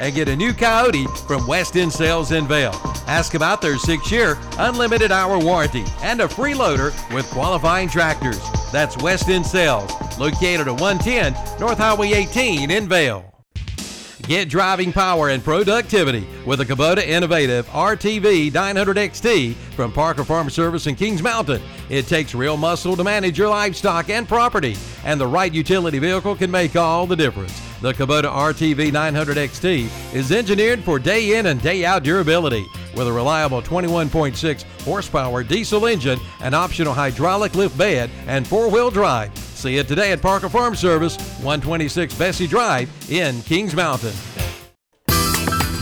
and get a new Kioti from West End Sales in Vale. Ask about their six year unlimited hour warranty and a free loader with qualifying tractors. That's West End Sales, located at 110 North Highway 18 in Vale. Get driving power and productivity with a Kubota Innovative RTV 900 XT from Parker Farm Service in Kings Mountain. It takes real muscle to manage your livestock and property, and the right utility vehicle can make all the difference. The Kubota RTV 900 XT is engineered for day in and day out durability with a reliable 21.6 horsepower diesel engine, an optional hydraulic lift bed, and four wheel drive. See it today at Parker Farm Service, 126 Bessie Drive in Kings Mountain.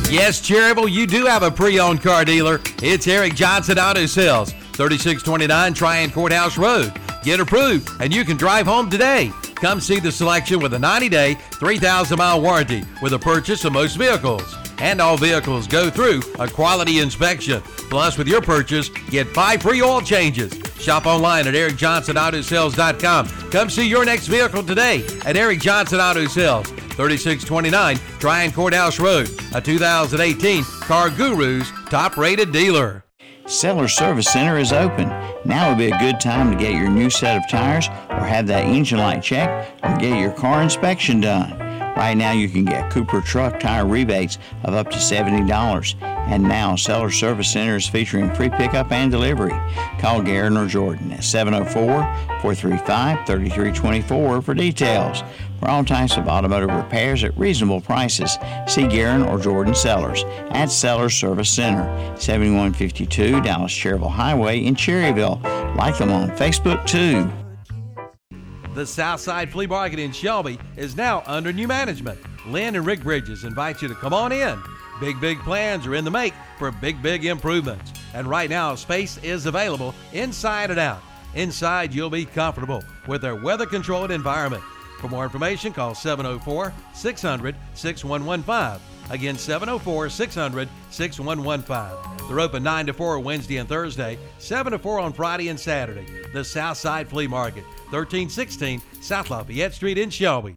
Yes, Cherryville, you do have a pre-owned car dealer. It's Eric Johnson Auto Sales, 3629 Tryon Courthouse Road. Get approved and you can drive home today. Come see the selection with a 90-day, 3,000-mile warranty with a purchase of most vehicles. And all vehicles go through a quality inspection. Plus, with your purchase, get five free oil changes. Shop online at ericjohnsonautosales.com. Come see your next vehicle today at Eric Johnson Auto Sales, 3629 Tryon Courthouse Road, a 2018 CarGurus top rated dealer. Sellers Service Center is open. Now would be a good time to get your new set of tires or have that engine light checked or get your car inspection done. Right now, you can get Cooper truck tire rebates of up to $70. And now, Sellers Service Center is featuring free pickup and delivery. Call Garen or Jordan at 704 435 3324 for details. For all types of automotive repairs at reasonable prices, see Garen or Jordan Sellers at Sellers Service Center, 7152 Dallas Cherryville Highway in Cherryville. Like them on Facebook too. The Southside Flea Market in Shelby is now under new management. Lynn and Rick Bridges invite you to come on in. Big, big plans are in the make for big, big improvements. And right now, space is available inside and out. Inside, you'll be comfortable with their weather controlled environment. For more information, call 704 600 6115. Again, 704 600 6115. They're open 9 to 4 Wednesday and Thursday, 7 to 4 on Friday and Saturday. The Southside Flea Market, 1316 South Lafayette Street in Shelby.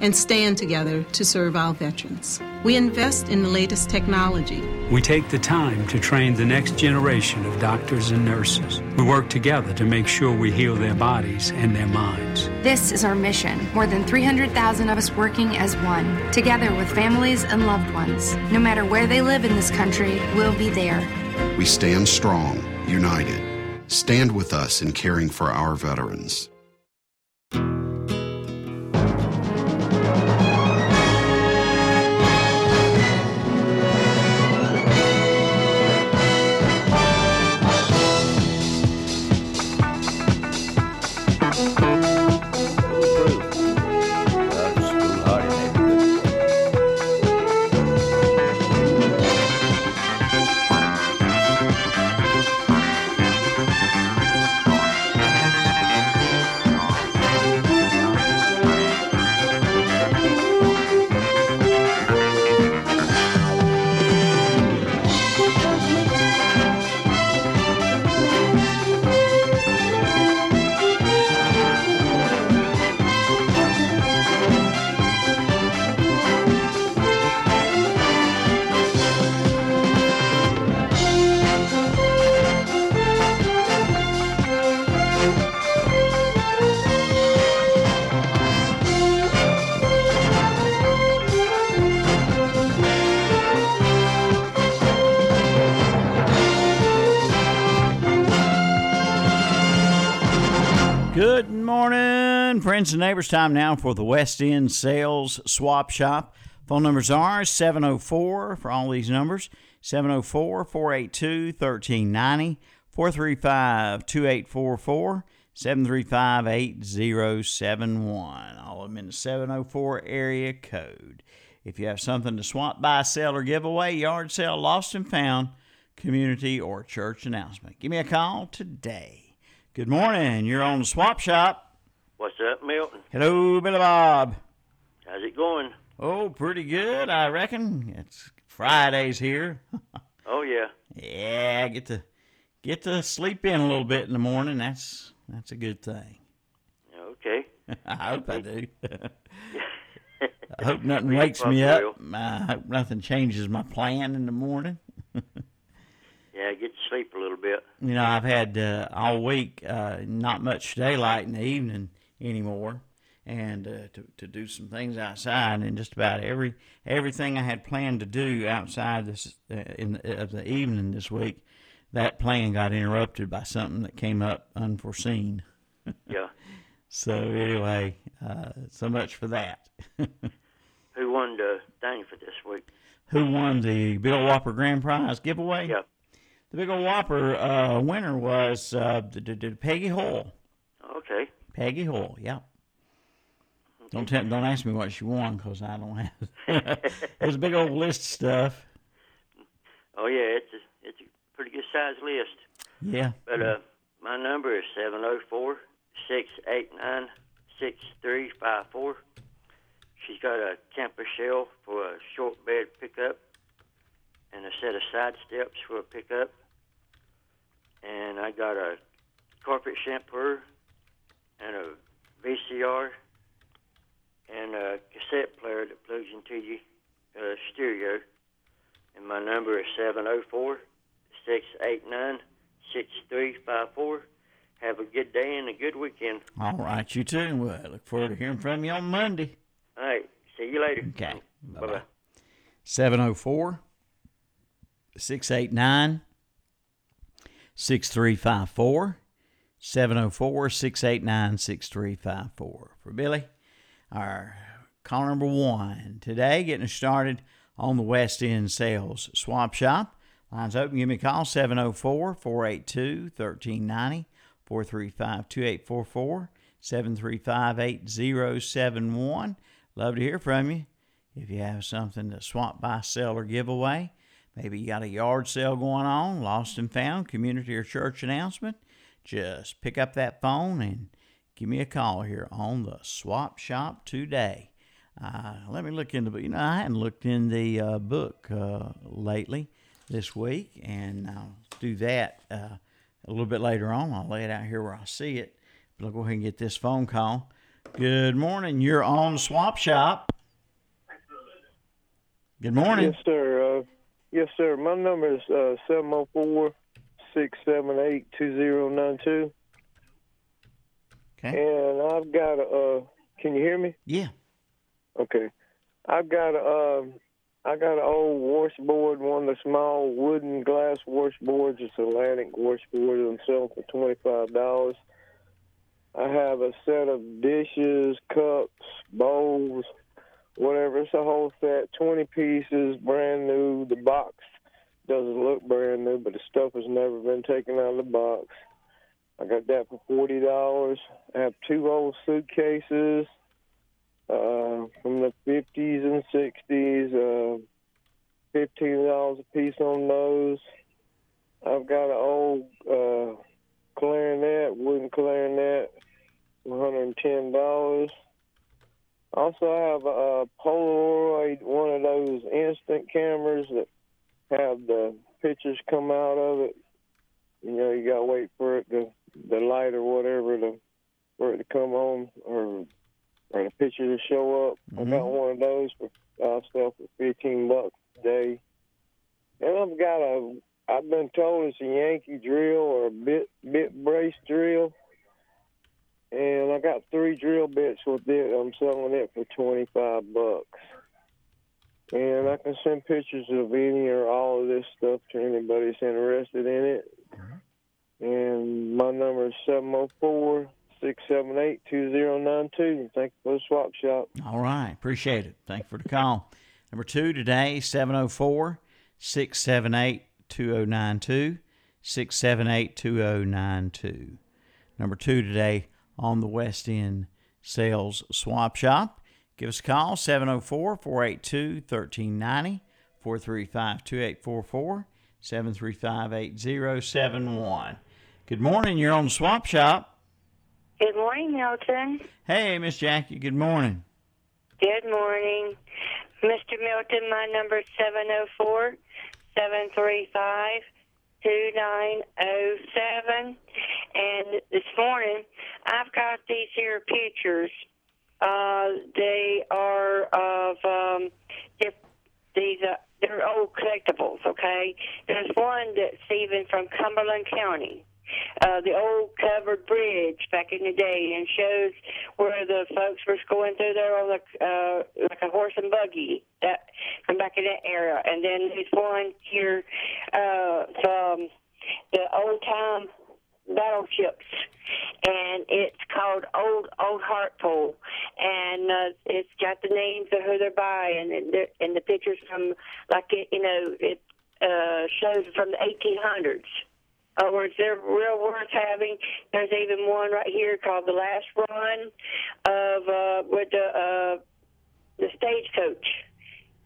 and stand together to serve our veterans. We invest in the latest technology. We take the time to train the next generation of doctors and nurses. We work together to make sure we heal their bodies and their minds. This is our mission. More than 300,000 of us working as one, together with families and loved ones. No matter where they live in this country, we'll be there. We stand strong, united. Stand with us in caring for our veterans. Friends and neighbors. Time now for the West End Sales Swap Shop. Phone numbers are 704 for all these numbers 704 482 1390, 435 2844, 735 8071. All of them in the 704 area code. If you have something to swap, buy, sell, or give away, yard sale, lost and found, community, or church announcement, give me a call today. Good morning. You're on the Swap Shop. What's up, Milton? Hello, Billy Bob. How's it going? Oh, pretty good, I reckon. It's Fridays here. Oh yeah. yeah, get to get to sleep in a little bit in the morning. That's that's a good thing. Okay. I hope I do. I hope nothing wakes me up. I hope nothing changes my plan in the morning. Yeah, get to sleep a little bit. You know, I've had uh, all week uh, not much daylight in the evening anymore, and uh, to to do some things outside, and just about every everything I had planned to do outside this uh, in the, of the evening this week, that plan got interrupted by something that came up unforeseen. Yeah. So anyway, uh, so much for that. Who won the thing for this week? Who won the Big Ol' Whopper Grand Prize giveaway? Yeah. The Big Ol' Whopper uh, winner was uh, Peggy Hoyle. Okay. Peggy Hoyle, yep. Don't tell, don't ask me what she won because I don't have. it was a big old list of stuff. Oh yeah, it's a it's a pretty good size list. Yeah. But uh, my number is seven zero four six eight nine six three five four. She's got a camper shell for a short bed pickup, and a set of side steps for a pickup. And I got a carpet shampoo and a VCR and a cassette player that plugs into your uh, stereo. And my number is seven zero four six eight nine six three five four. Have a good day and a good weekend. All right, you too. Well, I look forward to hearing from you on Monday. All right. See you later. Okay. Bye bye. 704 689 6354. 704 689 6354. For Billy, our call number one today, getting started on the West End Sales Swap Shop. Lines open. Give me a call 704 482 1390 435 2844 735 8071. Love to hear from you. If you have something to swap, buy, sell, or give away, maybe you got a yard sale going on, lost and found, community or church announcement, just pick up that phone and give me a call here on the Swap Shop today. Uh, let me look in the into, you know, I hadn't looked in the uh, book uh, lately this week, and I'll do that uh, a little bit later on. I'll lay it out here where I see it. But I'll go ahead and get this phone call. Good morning. You're on Swap Shop. Good morning. Yes, sir. Uh, yes, sir. My number is uh, seven zero four six seven eight two zero nine two, Okay. and I've got a. Uh, can you hear me? Yeah. Okay. I've got a. Um, I got an old washboard, one of the small wooden glass washboards. It's Atlantic washboard. I'm selling for twenty five dollars. I have a set of dishes, cups, bowls, whatever. It's a whole set, 20 pieces, brand new. The box doesn't look brand new, but the stuff has never been taken out of the box. I got that for forty dollars. I have two old suitcases uh, from the fifties and sixties. Uh, Fifteen dollars a piece on those. I've got an old uh, clarinet, wooden clarinet, one hundred and ten dollars. Also, I have a, a Polaroid, one of those instant cameras that have the pictures come out of it. You know, you gotta wait for it to the light or whatever to for it to come on or or the picture to show up. I got mm-hmm. one of those for uh, I sell for fifteen bucks a day. And I've got a I've been told it's a Yankee drill or a bit bit brace drill. And I got three drill bits with it. I'm selling it for twenty five bucks. And I can send pictures of any or all of this stuff to anybody that's interested in it. And my number is 704 678 2092. Thank you for the swap shop. All right. Appreciate it. Thank you for the call. Number two today, 704 678 2092. 678 2092. Number two today on the West End Sales Swap Shop. Give us a call, 704 482 1390, 435 2844, 735 8071. Good morning. You're on Swap Shop. Good morning, Milton. Hey, Miss Jackie. Good morning. Good morning. Mr. Milton, my number is 704 735 2907. And this morning, I've got these here pictures. Uh, they are of um, they're, these. Uh, they're old collectibles. Okay, there's one that's even from Cumberland County uh, the old covered bridge back in the day and shows where the folks were going through there on the uh, like a horse and buggy that from back in that era. And then there's one here uh, from the old time battleships, and it's called Old Old Hartpole, and uh, it's got the names of who they're by, and and the pictures from like it, you know it uh, shows from the 1800s. Uh, words, they're real worth having. There's even one right here called the last run of uh, with the uh, the stagecoach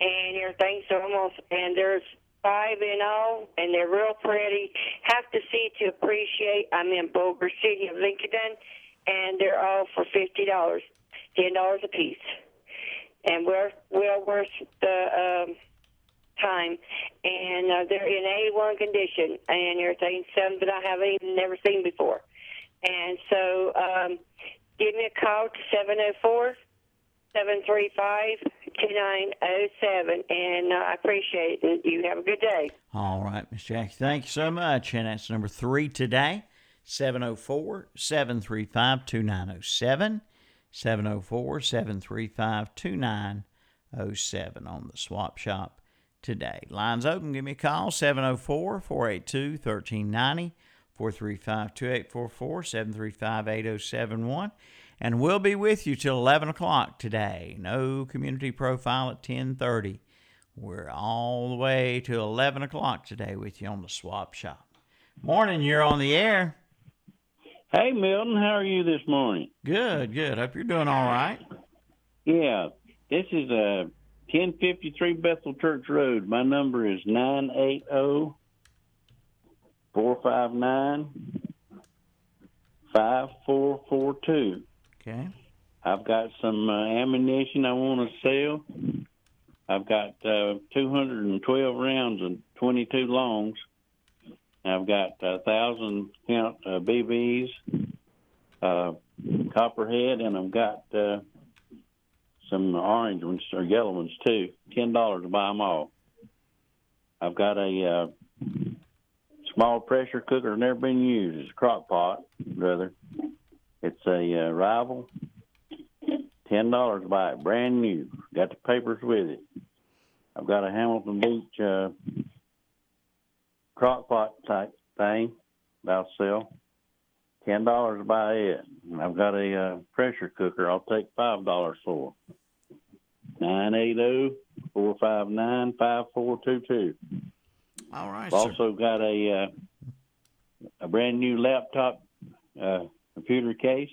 and everything. So almost and there's five in all, and they're real pretty. Have to see to appreciate. I'm in Boulder City of Lincoln, and they're all for fifty dollars, ten dollars a piece, and we're well worth the. Um, time, and uh, they're in A1 condition and everything. Some that I haven't even never seen before. And so, um, give me a call to seven zero four seven three five two nine zero seven, and uh, I appreciate it. You have a good day. All right, Miss Jackie. Thank you so much. And that's number three today 704 735 2907. 704 735 2907 on the swap shop today. Lines open. Give me a call 704 482 1390 435 2844 735 8071. And we'll be with you till 11 o'clock today. No community profile at 1030. We're all the way to 11 o'clock today with you on the Swap Shop. Morning, you're on the air. Hey, Milton, how are you this morning? Good, good. Hope you're doing all right. Yeah, this is a 1053 Bethel Church Road. My number is 980 459 5442. Okay. I've got some uh, ammunition I want to sell. I've got uh, 212 rounds and 22 longs. I've got a thousand count uh, BBs, uh, copperhead, and I've got uh, some orange ones or yellow ones too. Ten dollars to buy them all. I've got a uh, small pressure cooker, never been used. It's a crock pot, brother. It's a uh, rival. Ten dollars buy it, brand new. Got the papers with it. I've got a Hamilton Beach uh, crock pot type thing about to sell. Ten dollars buy it. I've got a uh, pressure cooker. I'll take five dollars for. Nine eight zero four five nine five four two two. All right. I've also got a uh, a brand new laptop uh, computer case.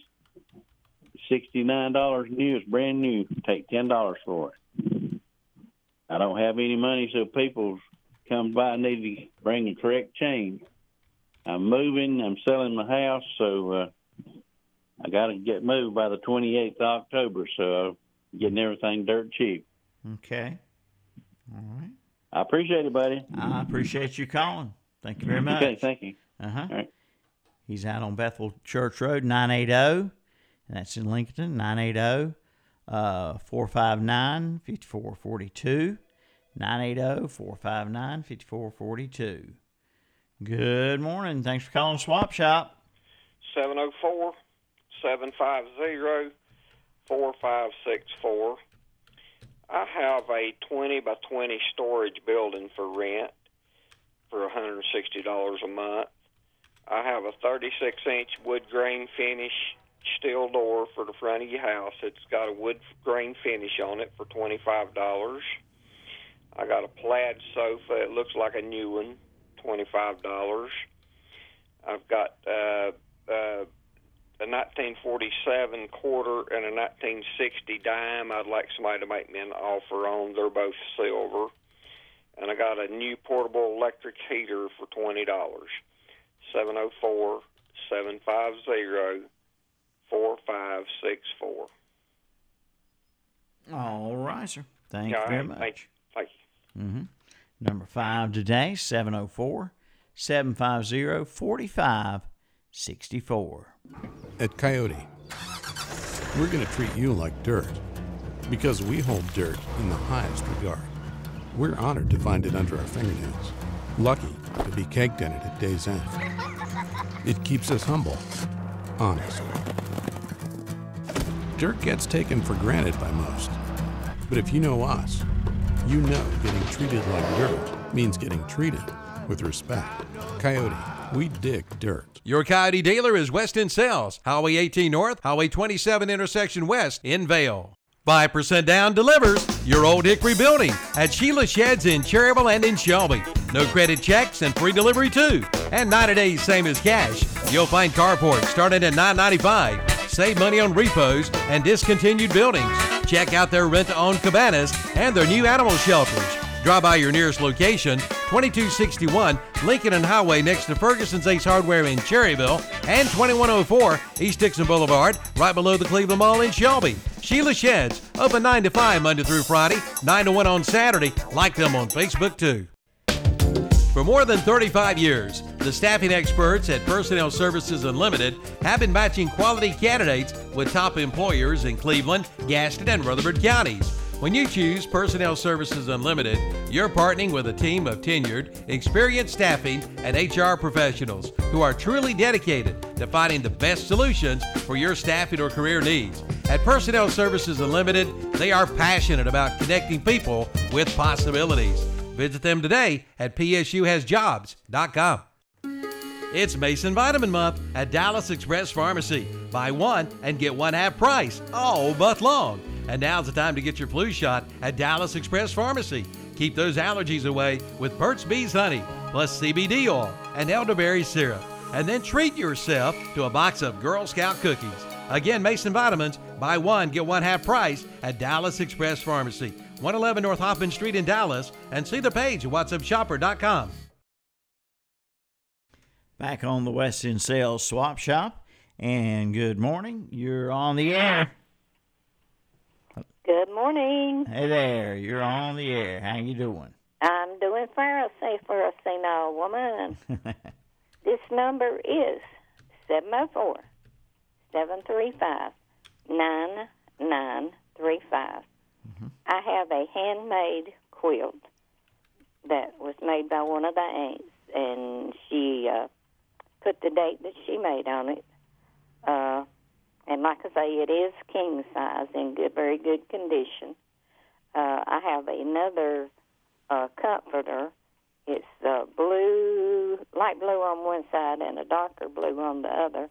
Sixty nine dollars new. It's brand new. Take ten dollars for it. I don't have any money, so people come by and need to bring the correct change. I'm moving. I'm selling my house, so uh, I got to get moved by the 28th of October. So I'm getting everything dirt cheap. Okay. All right. I appreciate it, buddy. I appreciate you calling. Thank you very much. Okay, thank you. Uh huh. All right. He's out on Bethel Church Road, 980, and that's in Lincoln, 980 uh, 459 5442. 980 459 5442. Good morning. Thanks for calling Swap Shop. 704 750 4564. I have a 20 by 20 storage building for rent for $160 a month. I have a 36 inch wood grain finish steel door for the front of your house. It's got a wood grain finish on it for $25. I got a plaid sofa. It looks like a new one, twenty five dollars. I've got uh, uh, a 1947 quarter and a 1960 dime. I'd like somebody to make me an offer on. They're both silver. And I got a new portable electric heater for twenty dollars. Seven zero four seven five zero four five six four. All right, sir. Thank Yeah, you very all right. much. Thank you. Thank you. Mm-hmm. Number five today, 704 750 4564. At Kioti, we're going to treat you like dirt because we hold dirt in the highest regard. We're honored to find it under our fingernails, lucky to be caked in it at day's end. It keeps us humble, honest. Dirt gets taken for granted by most, but if you know us, you know getting treated like dirt means getting treated with respect. Kioti, we dig dirt. Your Kioti dealer is West End Sales, Highway 18 North, Highway 27 intersection west in Vale. 5% down delivers your old Hickory building at Sheila Sheds in Cherryville and in Shelby. No credit checks and free delivery too. And 90 days same as cash. You'll find carports starting at $9.95. Save money on repos and discontinued buildings. Check out their rent to own cabanas and their new animal shelters. Drop by your nearest location, 2261 Lincolnton Highway next to Ferguson's Ace Hardware in Cherryville, and 2104 East Dixon Boulevard, right below the Cleveland Mall in Shelby. Sheila Sheds, open 9 to 5 Monday through Friday, 9 to 1 on Saturday. Like them on Facebook too. For more than 35 years, the staffing experts at Personnel Services Unlimited have been matching quality candidates with top employers in Cleveland, Gaston, and Rutherford counties. When you choose Personnel Services Unlimited, you're partnering with a team of tenured, experienced staffing and HR professionals who are truly dedicated to finding the best solutions for your staffing or career needs. At Personnel Services Unlimited, they are passionate about connecting people with possibilities. Visit them today at psuhasjobs.com. It's Mason Vitamin Month at Dallas Express Pharmacy. Buy one and get one half price all month long. And now's the time to get your flu shot at Dallas Express Pharmacy. Keep those allergies away with Burt's Bees Honey, plus CBD oil and elderberry syrup. And then treat yourself to a box of Girl Scout cookies. Again, Mason Vitamins, buy one, get one half price at Dallas Express Pharmacy, 111 North Hoffman Street in Dallas, and see the page at whatsupshopper.com. Back on the West End Sales Swap Shop. And good morning. You're on the air. Good morning. Hey there. You're on the air. How you doing? I'm doing Pharisee for a senile woman. this number is 704 735 9935. I have a handmade quilt that was made by one of the aunts, and she uh, put the date that she made on it. Uh, and like I say, it is king size in good, very good condition. Uh, I have another uh, comforter. It's uh, blue, light blue on one side, and a darker blue on the other.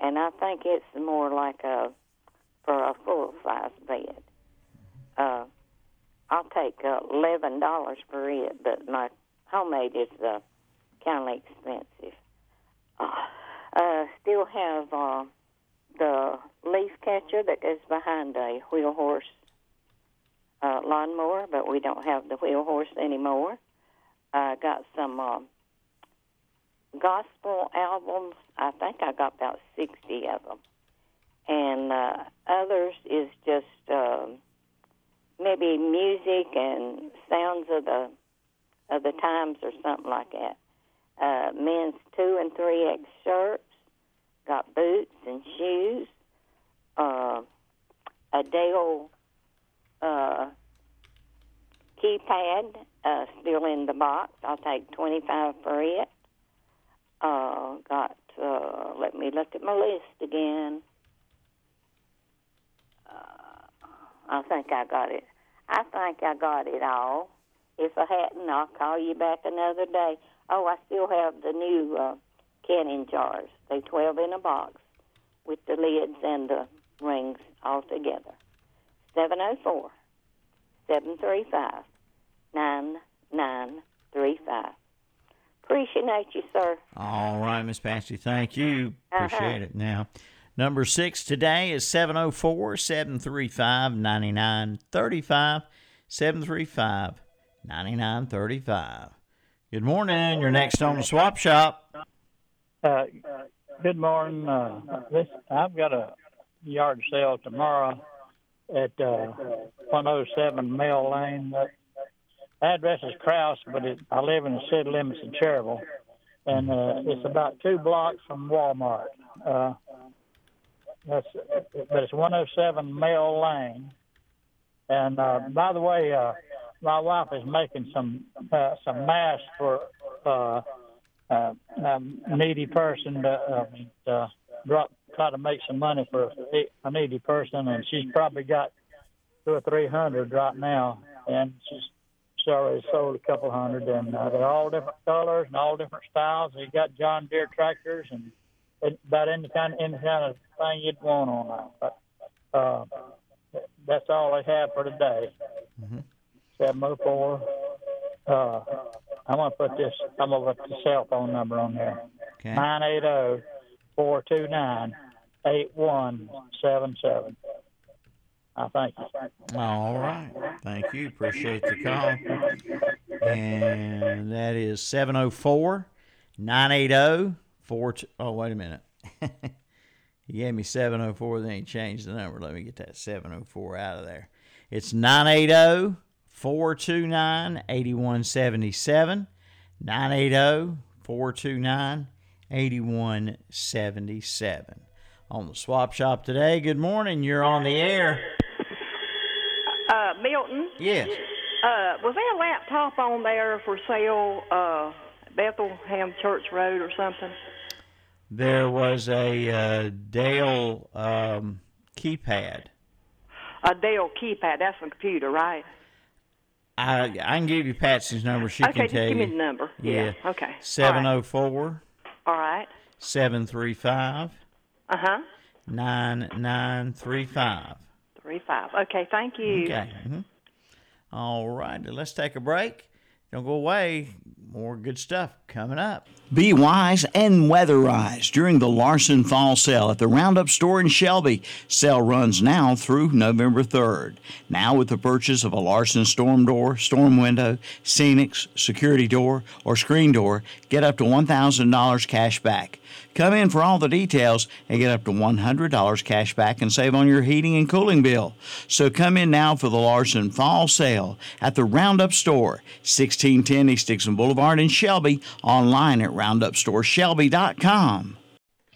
And I think it's more like a for a full size bed. Uh, I'll take uh, eleven dollars for it, but my homemade is uh, kind of expensive. Uh, uh, still have uh, the leaf catcher that goes behind a wheel horse uh, lawnmower, but we don't have the wheel horse anymore. I got some uh, gospel albums. I think I got about 60 of them. And uh, others is just um maybe music and sounds of the of the times or something like that. Uh, men's two and three X shirts, got boots and shoes, uh, a Dale uh, keypad uh, still in the box. I'll take twenty five for it. Uh, got. Uh, let me look at my list again. Uh, I think I got it. I think I got it all. If I hadn't, I'll call you back another day. Oh, I still have the new uh, canning jars. They twelve in a box with the lids and the rings all together. Seven zero four seven three five nine nine three five. Appreciate you, sir. All right, Miss Patsy. Thank you. Uh-huh. Appreciate it. Now, Number six today is 704 735 9935. 735 9935. Good morning. You're next on the swap shop. Uh, good morning. Uh, this, I've got a yard sale tomorrow at uh, 107 Mill Lane. The address is Crouse, but it, I live in the city limits of Cherryville, and uh, it's about two blocks from Walmart. Uh, that's, but it's 107 Mill Lane. And uh, by the way, uh, my wife is making some uh, some masks for uh, uh, a needy person to uh, drop, try to make some money for a needy person, and she's probably got two or three hundred right now, and she's she already sold a couple hundred, and uh, they're all different colors and all different styles. They got John Deere tractors and about any kind of any kind of thing you'd want on them. But uh, that's all I have for today. Mm-hmm. Seven oh four. Uh, I'm gonna put this. I'm gonna put the cell phone number on there. Okay. Nine eight zero four two nine eight one seven seven. I thank you. All right. Thank you. Appreciate the call. And that is 704 980 Oh, wait a minute. he gave me 704, then he changed the number. Let me get that 704 out of there. It's 980 429 8177. 980 429 8177. On the swap shop today. Good morning. You're on the air. Uh, Milton. Yes. Uh, was there a laptop on there for sale, uh, Bethlehem Church Road or something? There was a uh, Dell um, keypad. A Dale keypad. That's a computer, right? I I can give you Patsy's number. She okay, can tell give you. me the number. Yeah. Okay. Seven zero four All right. seven three five Uh huh. nine nine three five. Three five. Okay. Thank you. Okay. mhm. All right. Let's take a break. Don't go away. More good stuff coming up. Be wise and weatherize during the Larson Fall Sale at the Roundup Store in Shelby. Sale runs now through November 3rd. Now, with the purchase of a Larson storm door, storm window, Scenics, security door, or screen door, get up to $1,000 cash back. Come in for all the details and get up to $100 cash back and save on your heating and cooling bill. So come in now for the Larson Fall Sale at the Roundup Store, 1610 East Dixon Boulevard in Shelby, online at roundupstoreshelby.com.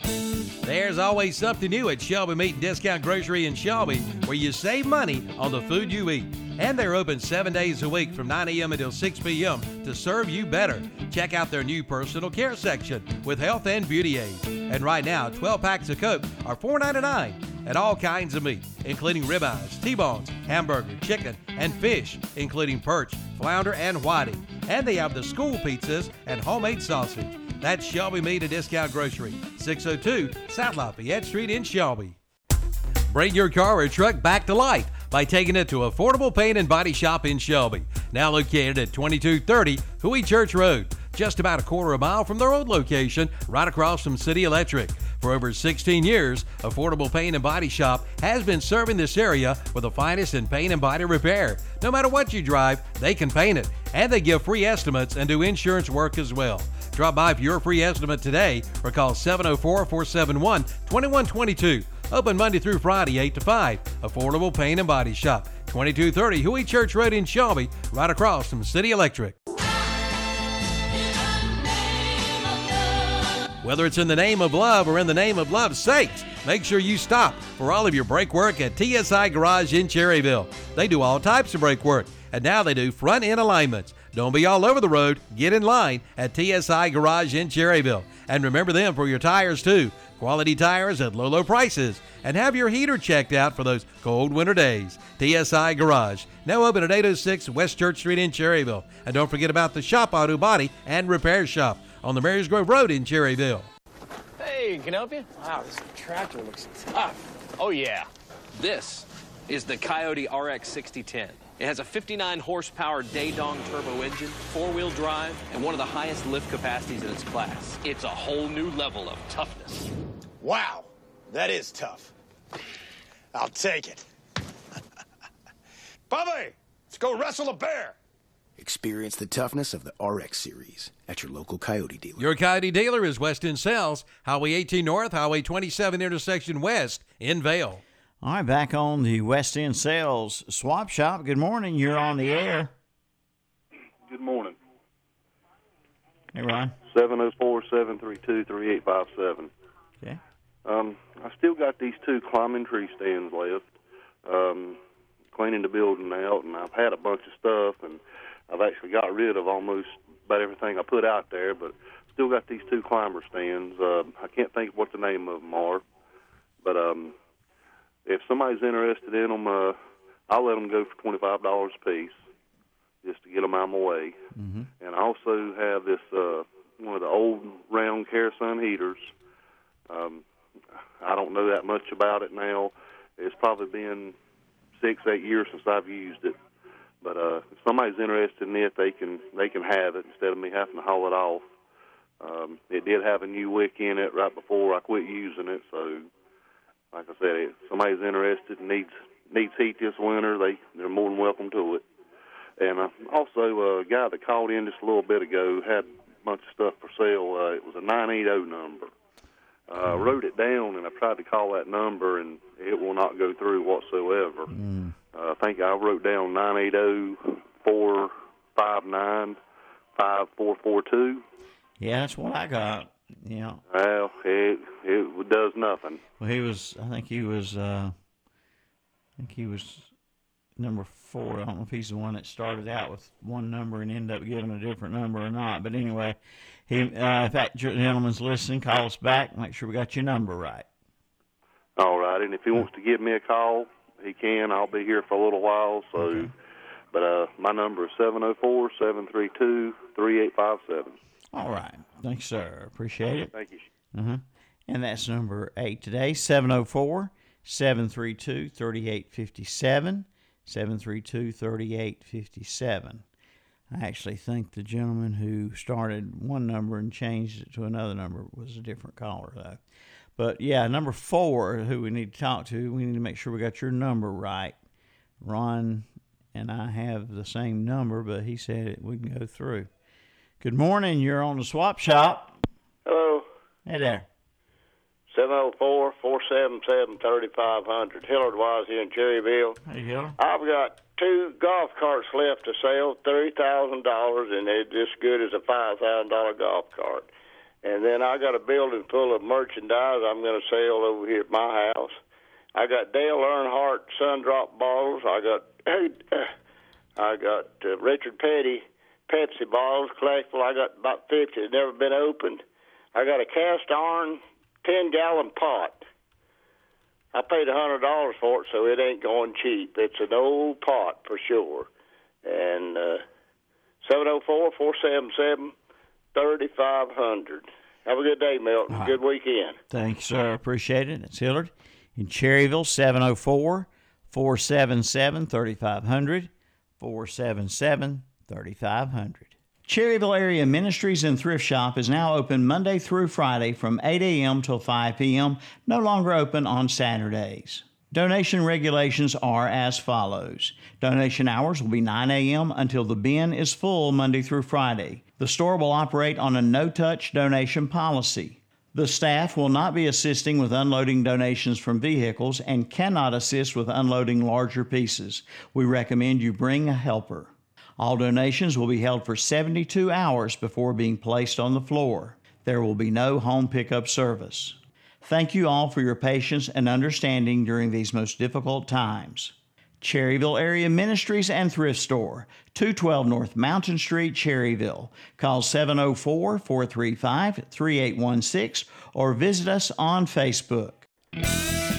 There's always something new at Shelby Meat and Discount Grocery in Shelby where you save money on the food you eat. And they're open seven days a week from 9 a.m. until 6 p.m. to serve you better. Check out their new personal care section with health and beauty aids. And right now, 12 packs of Coke are $4.99 and all kinds of meat, including ribeyes, T-bones, hamburger, chicken, and fish, including perch, flounder, and whiting. And they have the school pizzas and homemade sausage. That's Shelby Meat and Discount Grocery, 602 South Lafayette Street in Shelby. Bring your car or truck back to life by taking it to Affordable Paint and Body Shop in Shelby. Now located at 2230 Huey Church Road, just about a quarter of a mile from their old location, right across from City Electric. For over 16 years, Affordable Paint and Body Shop has been serving this area with the finest in paint and body repair. No matter what you drive, they can paint it, and they give free estimates and do insurance work as well. Drop by for your free estimate today or call 704 471 2122. Open Monday through Friday, 8 to 5. Affordable Paint and Body Shop, 2230 Huey Church Road in Shelby, right across from City Electric. Whether it's in the name of love or in the name of love's sakes, make sure you stop for all of your brake work at TSI Garage in Cherryville. They do all types of brake work, and now they do front end alignments. Don't be all over the road. Get in line at TSI Garage in Cherryville. And remember them for your tires too. Quality tires at low, low prices. And have your heater checked out for those cold winter days. TSI Garage, now open at 806 West Church Street in Cherryville. And don't forget about the Shop Auto Body and Repair Shop on the Marys Grove Road in Cherryville. Hey, can I help you? Wow, this tractor looks tough. Oh, yeah. This is the Kioti RX 6010. It has a 59 horsepower Daedong turbo engine, four-wheel drive, and one of the highest lift capacities in its class. It's a whole new level of toughness. Wow. That is tough. I'll take it. Bubby, let's go wrestle a bear. Experience the toughness of the RX series at your local Kioti dealer. Your Kioti dealer is West End Sales, Highway 18 North, Highway 27 intersection west in Vale. All right, back on the West End Sales Swap Shop. Good morning. You're on the air. Good morning. Hey, Ron. 704 732 3857. Okay. Um, I still got these two climbing tree stands left. Um, cleaning the building out, and I've had a bunch of stuff, and I've actually got rid of almost about everything I put out there, but still got these two climber stands. Uh, I can't think what the name of them are, but um, if somebody's interested in them, uh, I'll let them go for twenty five dollars a piece, just to get them out of my way. Mm-hmm. And I also have this uh, one of the old round Kerosene heaters. Um, I don't know that much about it now. It's probably been six, eight years since I've used it. But uh, if somebody's interested in it, they can they can have it instead of me having to haul it off. Um, it did have a new wick in it right before I quit using it, so like I said, if somebody's interested and needs needs heat this winter, they they're more than welcome to it. And uh, also, uh, a guy that called in just a little bit ago had a bunch of stuff for sale. Uh, it was a 980 number. Uh, I wrote it down and I tried to call that number and it will not go through whatsoever. Mm. Uh, I think I wrote down nine eight zero four five nine five four four two. Yeah, that's what I got. Know, Well, it it does nothing. well, he was. I think he was. Uh, I think he was number four. I don't know if he's the one that started out with one number and ended up giving a different number or not. But anyway, he. Uh, if that gentleman's listening, call us back. Make sure we got your number right. All right, and if he wants to give me a call, he can. I'll be here for a little while. So, but uh, my number is seven zero four seven three two three eight five seven. All right. Thanks, sir. Appreciate it. Thank you. Uh-huh. And that's number eight today, 704 732 3857. 732 3857. I actually think the gentleman who started one number and changed it to another number was a different caller, though. But yeah, number four, who we need to talk to, we need to make sure we got your number right. Ron and I have the same number, but he said it, we can go through. Good morning. You're on the swap shop. Hello. Hey there. Seven zero four four seven seven thirty five hundred. Hillard Wise here in Cherryville. There you go. I've got two golf carts left to sell, $3,000, and they're just good as a five thousand dollar golf cart. And then I got a building full of merchandise I'm going to sell over here at my house. I got Dale Earnhardt sun drop bottles. I got I got uh, Richard Petty Pepsi bottles collectible. I got about fifty that never been opened. I got a cast iron ten gallon pot. I paid a hundred dollars for it, so it ain't going cheap. It's an old pot for sure. And uh seven oh four four seven seven thirty five hundred. Have a good day, Milton. Right. Good weekend. Thanks, sir. Appreciate it. It's Hillard in Cherryville, 704 477 3500. 477 3500. Cherryville Area Ministries and Thrift Shop is now open Monday through Friday from 8 a.m. till 5 p.m., no longer open on Saturdays. Donation regulations are as follows. Donation hours will be 9 a.m. until the bin is full Monday through Friday. The store will operate on a no touch donation policy. The staff will not be assisting with unloading donations from vehicles and cannot assist with unloading larger pieces. We recommend you bring a helper. All donations will be held for 72 hours before being placed on the floor. There will be no home pickup service. Thank you all for your patience and understanding during these most difficult times. Cherryville Area Ministries and Thrift Store, 212 North Mountain Street, Cherryville. Call 704 435 3816 or visit us on Facebook.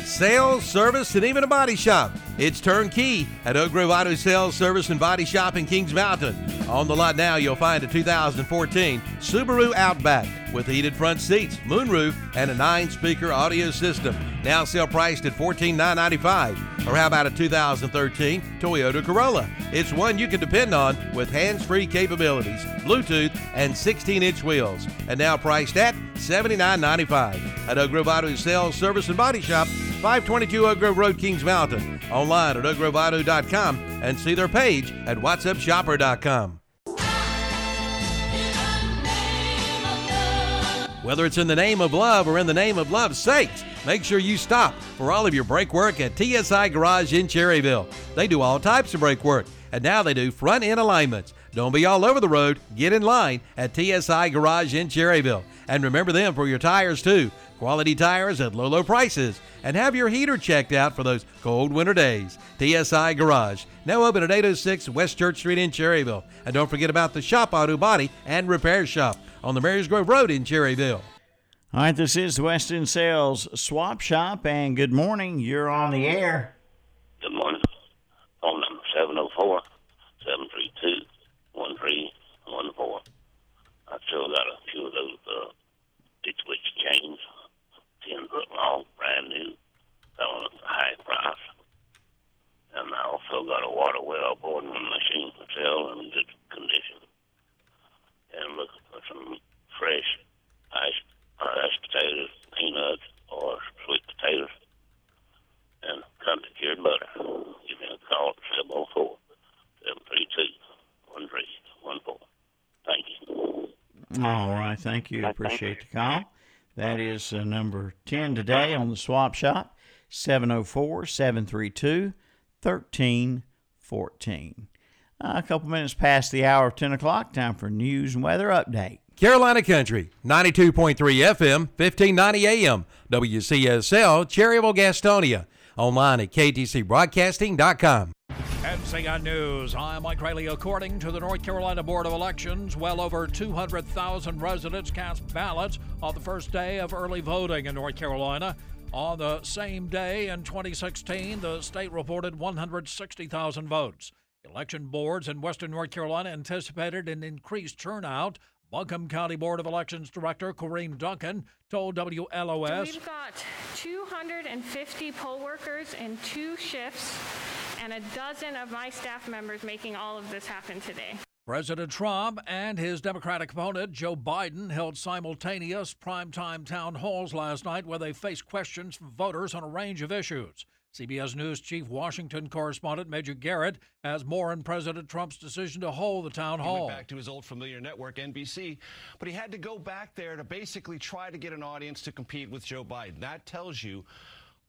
Sales, service, and even a body shop. It's turnkey at Oak Grove Auto Sales, Service, and Body Shop in Kings Mountain. On the lot now, you'll find a 2014 Subaru Outback with heated front seats, moonroof, and a nine speaker audio system. Now sale priced at 14,995. Or how about a 2013 Toyota Corolla? It's one you can depend on with hands-free capabilities, Bluetooth, and 16-inch wheels, and now priced at $79.95. At Oak Grove Auto Sales Service and Body Shop, 522 Oak Grove Road, Kings Mountain. Online at oakgroveauto.com and see their page at whatsupshopper.com. Whether it's in the name of love or in the name of love's sakes, make sure you stop for all of your brake work at TSI Garage in Cherryville. They do all types of brake work, and now they do front end alignments. Don't be all over the road. Get in line at TSI Garage in Cherryville. And remember them for your tires too. Quality tires at low, low prices. And have your heater checked out for those cold winter days. TSI Garage, now open at 806 West Church Street in Cherryville. And don't forget about the Shop Auto Body and Repair Shop on the Marys Grove Road in Cherryville. All right, this is the West End Sales Swap Shop, and good morning. You're on the air. Good morning. Phone number 704 732 1314. I still got a few of those uh, witch chains, 10 foot long, brand new, selling at a high price. And I also got a water well boarding machine for sale in good condition. And looking for some fresh iced, uh, iced potatoes, peanuts, or sweet potatoes, and country cured butter. Give me a call at 704 732 1314. Thank you. All right, thank you. Appreciate the call. That is uh, number 10 today on the Swap Shop, 704 732 1314. Uh, a couple minutes past the hour of 10 o'clock, time for news and weather update. Carolina Country, 92.3 FM, 1590 AM, WCSL, Cherryville, Gastonia. Online at ktcbroadcasting.com. NCN News. I'm Mike Riley. According to the North Carolina Board of Elections, well over 200,000 residents cast ballots on the first day of early voting in North Carolina. On the same day in 2016, the state reported 160,000 votes. Election boards in western North Carolina anticipated an increased turnout. Buncombe County Board of Elections Director Corrine Duncan told WLOS. We've got 250 poll workers in two shifts and a dozen of my staff members making all of this happen today. President Trump and his Democratic opponent, Joe Biden, held simultaneous primetime town halls last night where they faced questions from voters on a range of issues. CBS News Chief Washington correspondent Major Garrett has more on President Trump's decision to hold the town He hall. went back to his old familiar network, NBC, but he had to go back there to basically try to get an audience to compete with Joe Biden. That tells you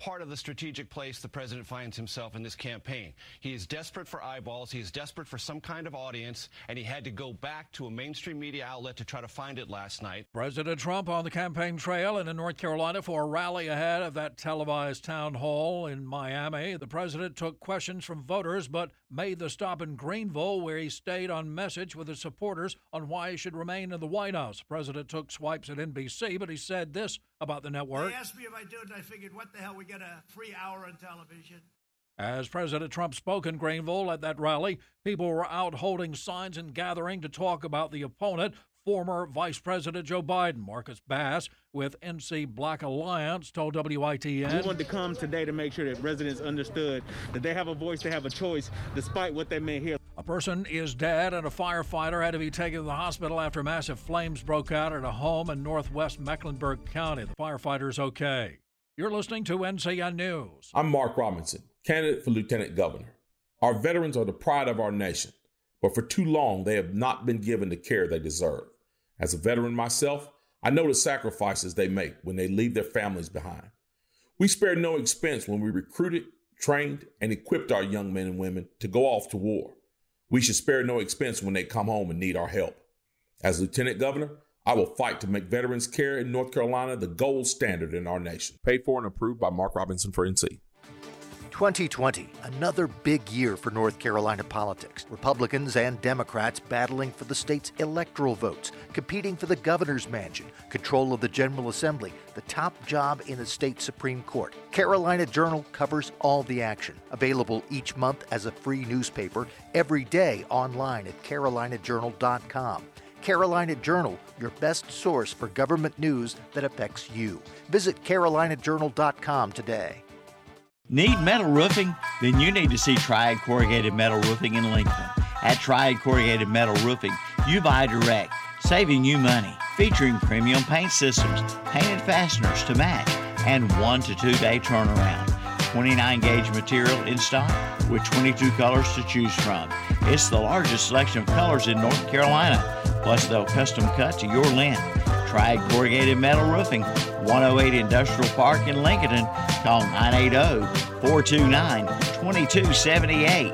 part of the strategic place the president finds himself in this campaign. He is desperate for eyeballs. He is desperate for some kind of audience, and he had to go back to a mainstream media outlet to try to find it last night. President Trump on the campaign trail and in North Carolina for a rally ahead of that televised town hall in Miami. The president took questions from voters but made the stop in Greenville where he stayed on message with his supporters on why he should remain in the White House. The president took swipes at NBC, but he said this about the network. They asked me if I do it, and I figured, what the hell, we get a free hour on television. As President Trump spoke in Greenville at that rally, people were out holding signs and gathering to talk about the opponent, former Vice President Joe Biden. Marcus Bass with NC Black Alliance told WITN. We wanted to come today to make sure that residents understood that they have a voice, they have a choice, despite what they may hear. A person is dead and a firefighter had to be taken to the hospital after massive flames broke out at a home in northwest Mecklenburg County. The firefighter's okay. You're listening to NCN News. I'm Mark Robinson, candidate for lieutenant governor. Our veterans are the pride of our nation, but for too long they have not been given the care they deserve. As a veteran myself, I know the sacrifices they make when they leave their families behind. We spared no expense when we recruited, trained, and equipped our young men and women to go off to war. We should spare no expense when they come home and need our help. As lieutenant governor, I will fight to make veterans care in North Carolina the gold standard in our nation. Paid for and approved by Mark Robinson for NC. 2020, another big year for North Carolina politics. Republicans and Democrats battling for the state's electoral votes, competing for the governor's mansion, control of the General Assembly, the top job in the state Supreme Court. Carolina Journal covers all the action. Available each month as a free newspaper, every day online at carolinajournal.com. Carolina Journal, your best source for government news that affects you. Visit carolinajournal.com today. Need metal roofing? Then you need to see Triad Corrugated Metal Roofing in Lincoln. At Triad Corrugated Metal Roofing, you buy direct, saving you money. Featuring premium paint systems, painted fasteners to match, and one to two day turnaround. 29 gauge material in stock with 22 colors to choose from. It's the largest selection of colors in North Carolina. Plus, they'll custom cut to your length. Triad Corrugated Metal Roofing, 108 Industrial Park in Lincoln. Call 980 429 2278.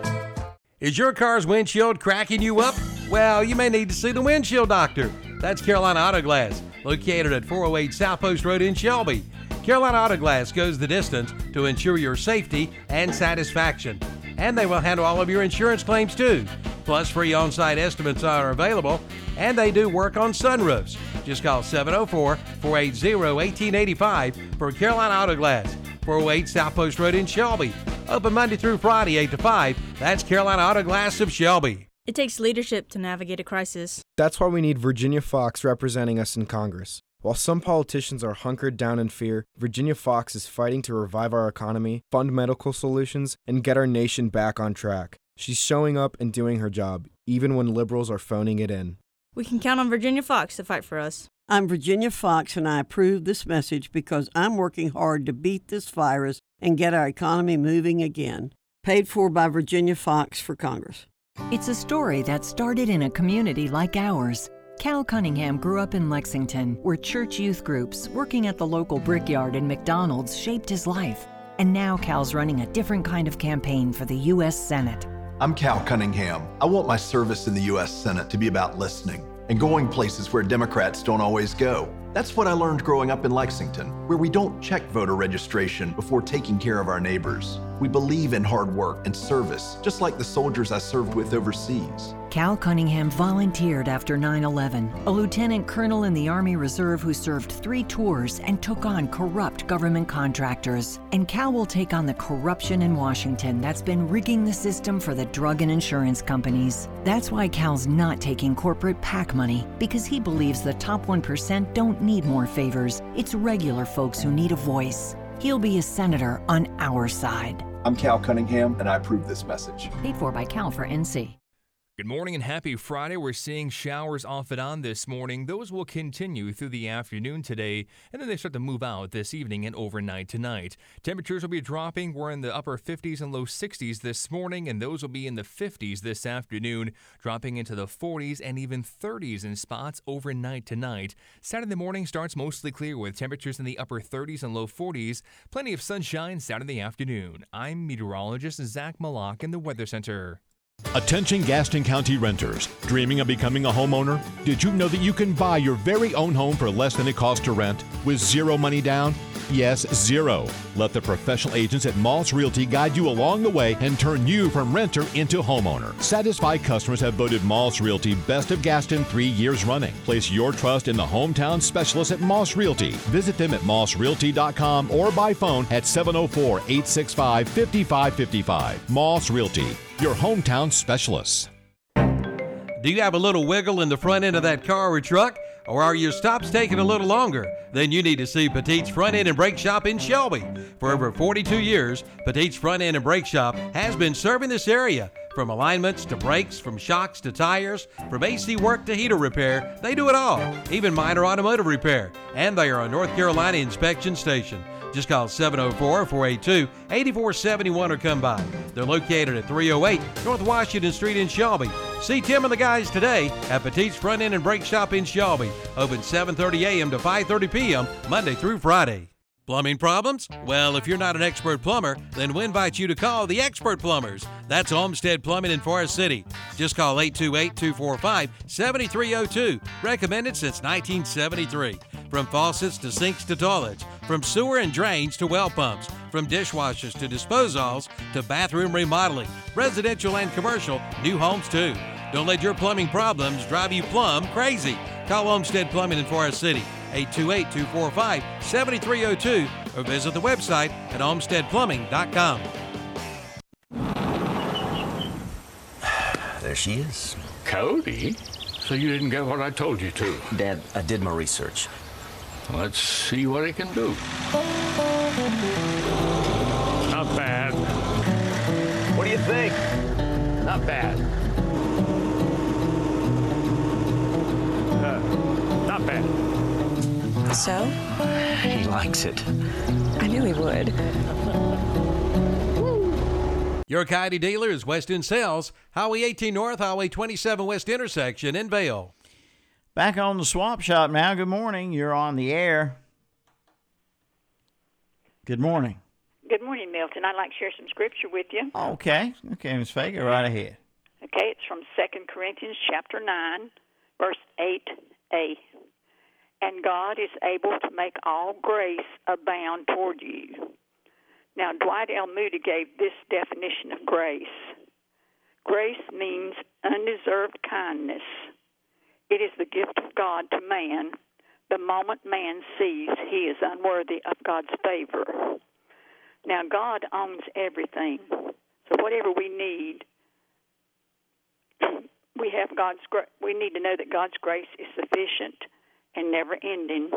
Is your car's windshield cracking you up? Well, you may need to see the windshield doctor. That's Carolina Auto Glass, located at 408 South Post Road in Shelby. Carolina Auto Glass goes the distance to ensure your safety and satisfaction. And they will handle all of your insurance claims too. Plus, free on site estimates are available, and they do work on sunroofs. Just call 704 480 1885 for Carolina Auto Glass, 408 South Post Road in Shelby. Open Monday through Friday, 8 to 5. That's Carolina Auto Glass of Shelby. It takes leadership to navigate a crisis. That's why we need Virginia Foxx representing us in Congress. While some politicians are hunkered down in fear, Virginia Foxx is fighting to revive our economy, fund medical solutions, and get our nation back on track. She's showing up and doing her job, even when liberals are phoning it in. We can count on Virginia Foxx to fight for us. I'm Virginia Foxx, and I approve this message because I'm working hard to beat this virus and get our economy moving again. Paid for by Virginia Foxx for Congress. It's a story that started in a community like ours. Cal Cunningham grew up in Lexington, where church youth groups working at the local brickyard and McDonald's shaped his life. And now Cal's running a different kind of campaign for the U.S. Senate. I'm Cal Cunningham. I want my service in the U.S. Senate to be about listening and going places where Democrats don't always go. That's what I learned growing up in Lexington, where we don't check voter registration before taking care of our neighbors. We believe in hard work and service, just like the soldiers I served with overseas. Cal Cunningham volunteered after 9 11, a lieutenant colonel in the Army Reserve who served three tours and took on corrupt government contractors. And Cal will take on the corruption in Washington that's been rigging the system for the drug and insurance companies. That's why Cal's not taking corporate PAC money, because he believes the top 1% don't need more favors. It's regular folks who need a voice. He'll be a senator on our side. I'm Cal Cunningham, and I approve this message. Paid for by Cal for NC. Good morning and happy Friday. We're seeing showers off and on this morning. Those will continue through the afternoon today, and then they start to move out this evening and overnight tonight. Temperatures will be dropping. We're in the upper 50s and low 60s this morning, and those will be in the 50s this afternoon, dropping into the 40s and even 30s in spots overnight tonight. Saturday morning starts mostly clear with temperatures in the upper 30s and low 40s. Plenty of sunshine Saturday afternoon. I'm meteorologist Zach Malak in the Weather Center. Attention Gaston County renters. Dreaming of becoming a homeowner? Did you know that you can buy your very own home for less than it costs to rent with zero money down? Yes, zero. Let the professional agents at Moss Realty guide you along the way and turn you from renter into homeowner. Satisfied customers have voted Moss Realty Best of Gaston three years running. Place your trust in the hometown specialist at Moss Realty. Visit them at mossrealty.com or by phone at 704 865 5555. Moss Realty, your hometown specialists. Do you have a little wiggle in the front end of that car or truck? Or are your stops taking a little longer? Then you need to see Petite's Front End and Brake Shop in Shelby. For over 42 years, Petite's Front End and Brake Shop has been serving this area. From alignments to brakes, from shocks to tires, from AC work to heater repair, they do it all, even minor automotive repair. And they are a North Carolina inspection station. Just call 704 482 8471 or come by. They're located at 308 North Washington Street in Shelby. See Tim and the guys today at Petite's Front End and Brake Shop in Shelby. Open 7:30 a.m. to 5:30 p.m. Monday through Friday. Plumbing problems? Well, if you're not an expert plumber, then we invite you to call the Expert Plumbers. That's Olmsted Plumbing in Forest City. Just call 828 245 7302. Recommended since 1973. From faucets to sinks to toilets, from sewer and drains to well pumps, from dishwashers to disposals to bathroom remodeling, residential and commercial, new homes too. Don't let your plumbing problems drive you plumb crazy. Call Olmsted Plumbing in Forest City, 828 245 7302, or visit the website at olmstedplumbing.com. There she is. Cody? So you didn't get what I told you to? Dad, I did my research. Let's see what he can do. Not bad. What do you think? Not bad. Uh, not bad. So? He likes it. I knew he would. Your Kioti dealer is West Sales, Highway 18 North, Highway 27 West intersection in Vale. Back on the swap shop now. Good morning. You're on the air. Good morning. Good morning, Milton. I'd like to share some scripture with you. Okay. Okay, Ms. Faye, go right ahead. Okay, it's from Second Corinthians chapter 9, verse 8a. And God is able to make all grace abound toward you. Now, Dwight L. Moody gave this definition of grace grace means undeserved kindness. It is the gift of God to man the moment man sees he is unworthy of God's favor. Now, God owns everything. So, whatever we need, we have God's. We need to know that God's grace is sufficient and never ending.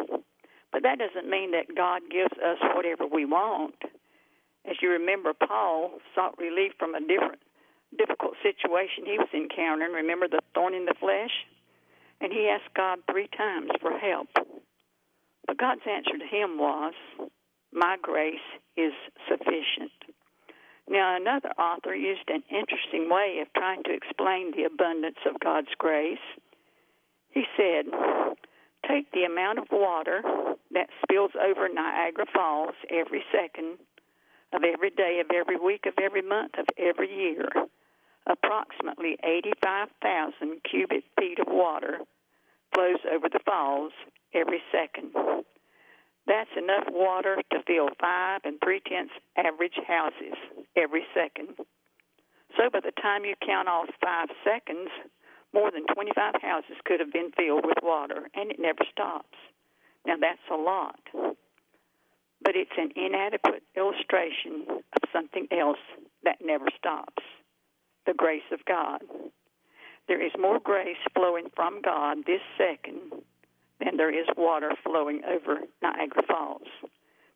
But that doesn't mean that God gives us whatever we want. As you remember, Paul sought relief from a different, difficult situation he was encountering. Remember the thorn in the flesh? And he asked God three times for help. But God's answer to him was, My grace is sufficient. Now, another author used an interesting way of trying to explain the abundance of God's grace. He said, Take the amount of water that spills over Niagara Falls every second of every day of every week of every month of every year. Approximately 85,000 cubic feet of water flows over the falls every second. That's enough water to fill five and three tenths average houses every second. So by the time you count off five seconds, more than 25 houses could have been filled with water, and it never stops. Now that's a lot but it's an inadequate illustration of something else that never stops the grace of God. There is more grace flowing from God this second than there is water flowing over Niagara Falls.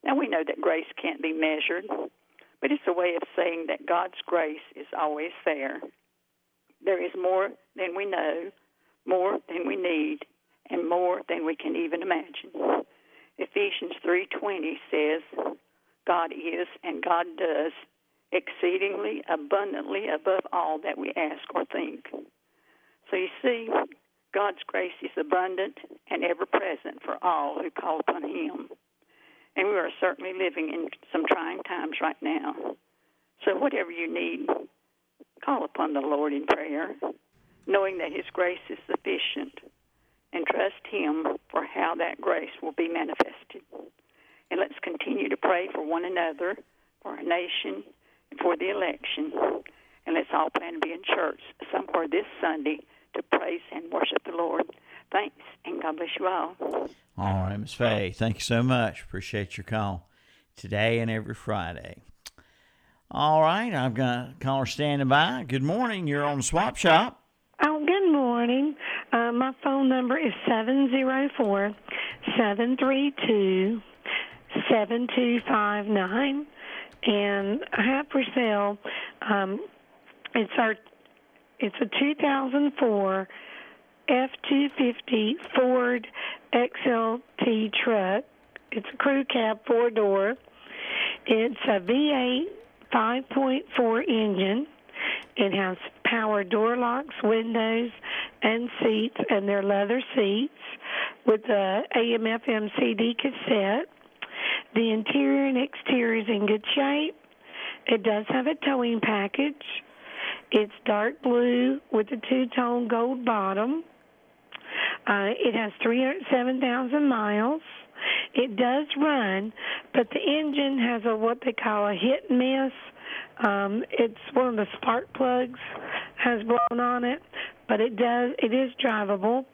Now, we know that grace can't be measured, but it's a way of saying that God's grace is always there. There is more than we know, more than we need, and more than we can even imagine. Ephesians 3:20 says, God is and God does exceedingly abundantly above all that we ask or think. So you see, God's grace is abundant and ever present for all who call upon Him. And we are certainly living in some trying times right now. So whatever you need, call upon the Lord in prayer, knowing that His grace is sufficient and trust Him for how that grace will be manifested. And let's continue to pray for one another, for our nation, and for the election. And let's all plan to be in church somewhere this Sunday to praise and worship the Lord. Thanks, and God bless you all. All right, Ms. Faye, thank you so much. Appreciate your call today and every Friday. All right, I've got a caller standing by. Good morning. You're on Swap Shop. Oh, good morning. Uh, my phone number is seven zero four seven three two seven two five nine, and I have for sale. Um, it's our it's a 2004 F250 Ford XLT truck. It's a crew cab four door. It's a V8 5.4 engine. It has power door locks, windows, and seats, and they're leather seats with the AM FM CD cassette. The interior and exterior is in good shape. It does have a towing package. It's dark blue with a two tone gold bottom. Uh, it has 307,000 miles. It does run, but the engine has a what they call a hit and miss. Um, it's one of the spark plugs has blown on it, but it does it is drivable,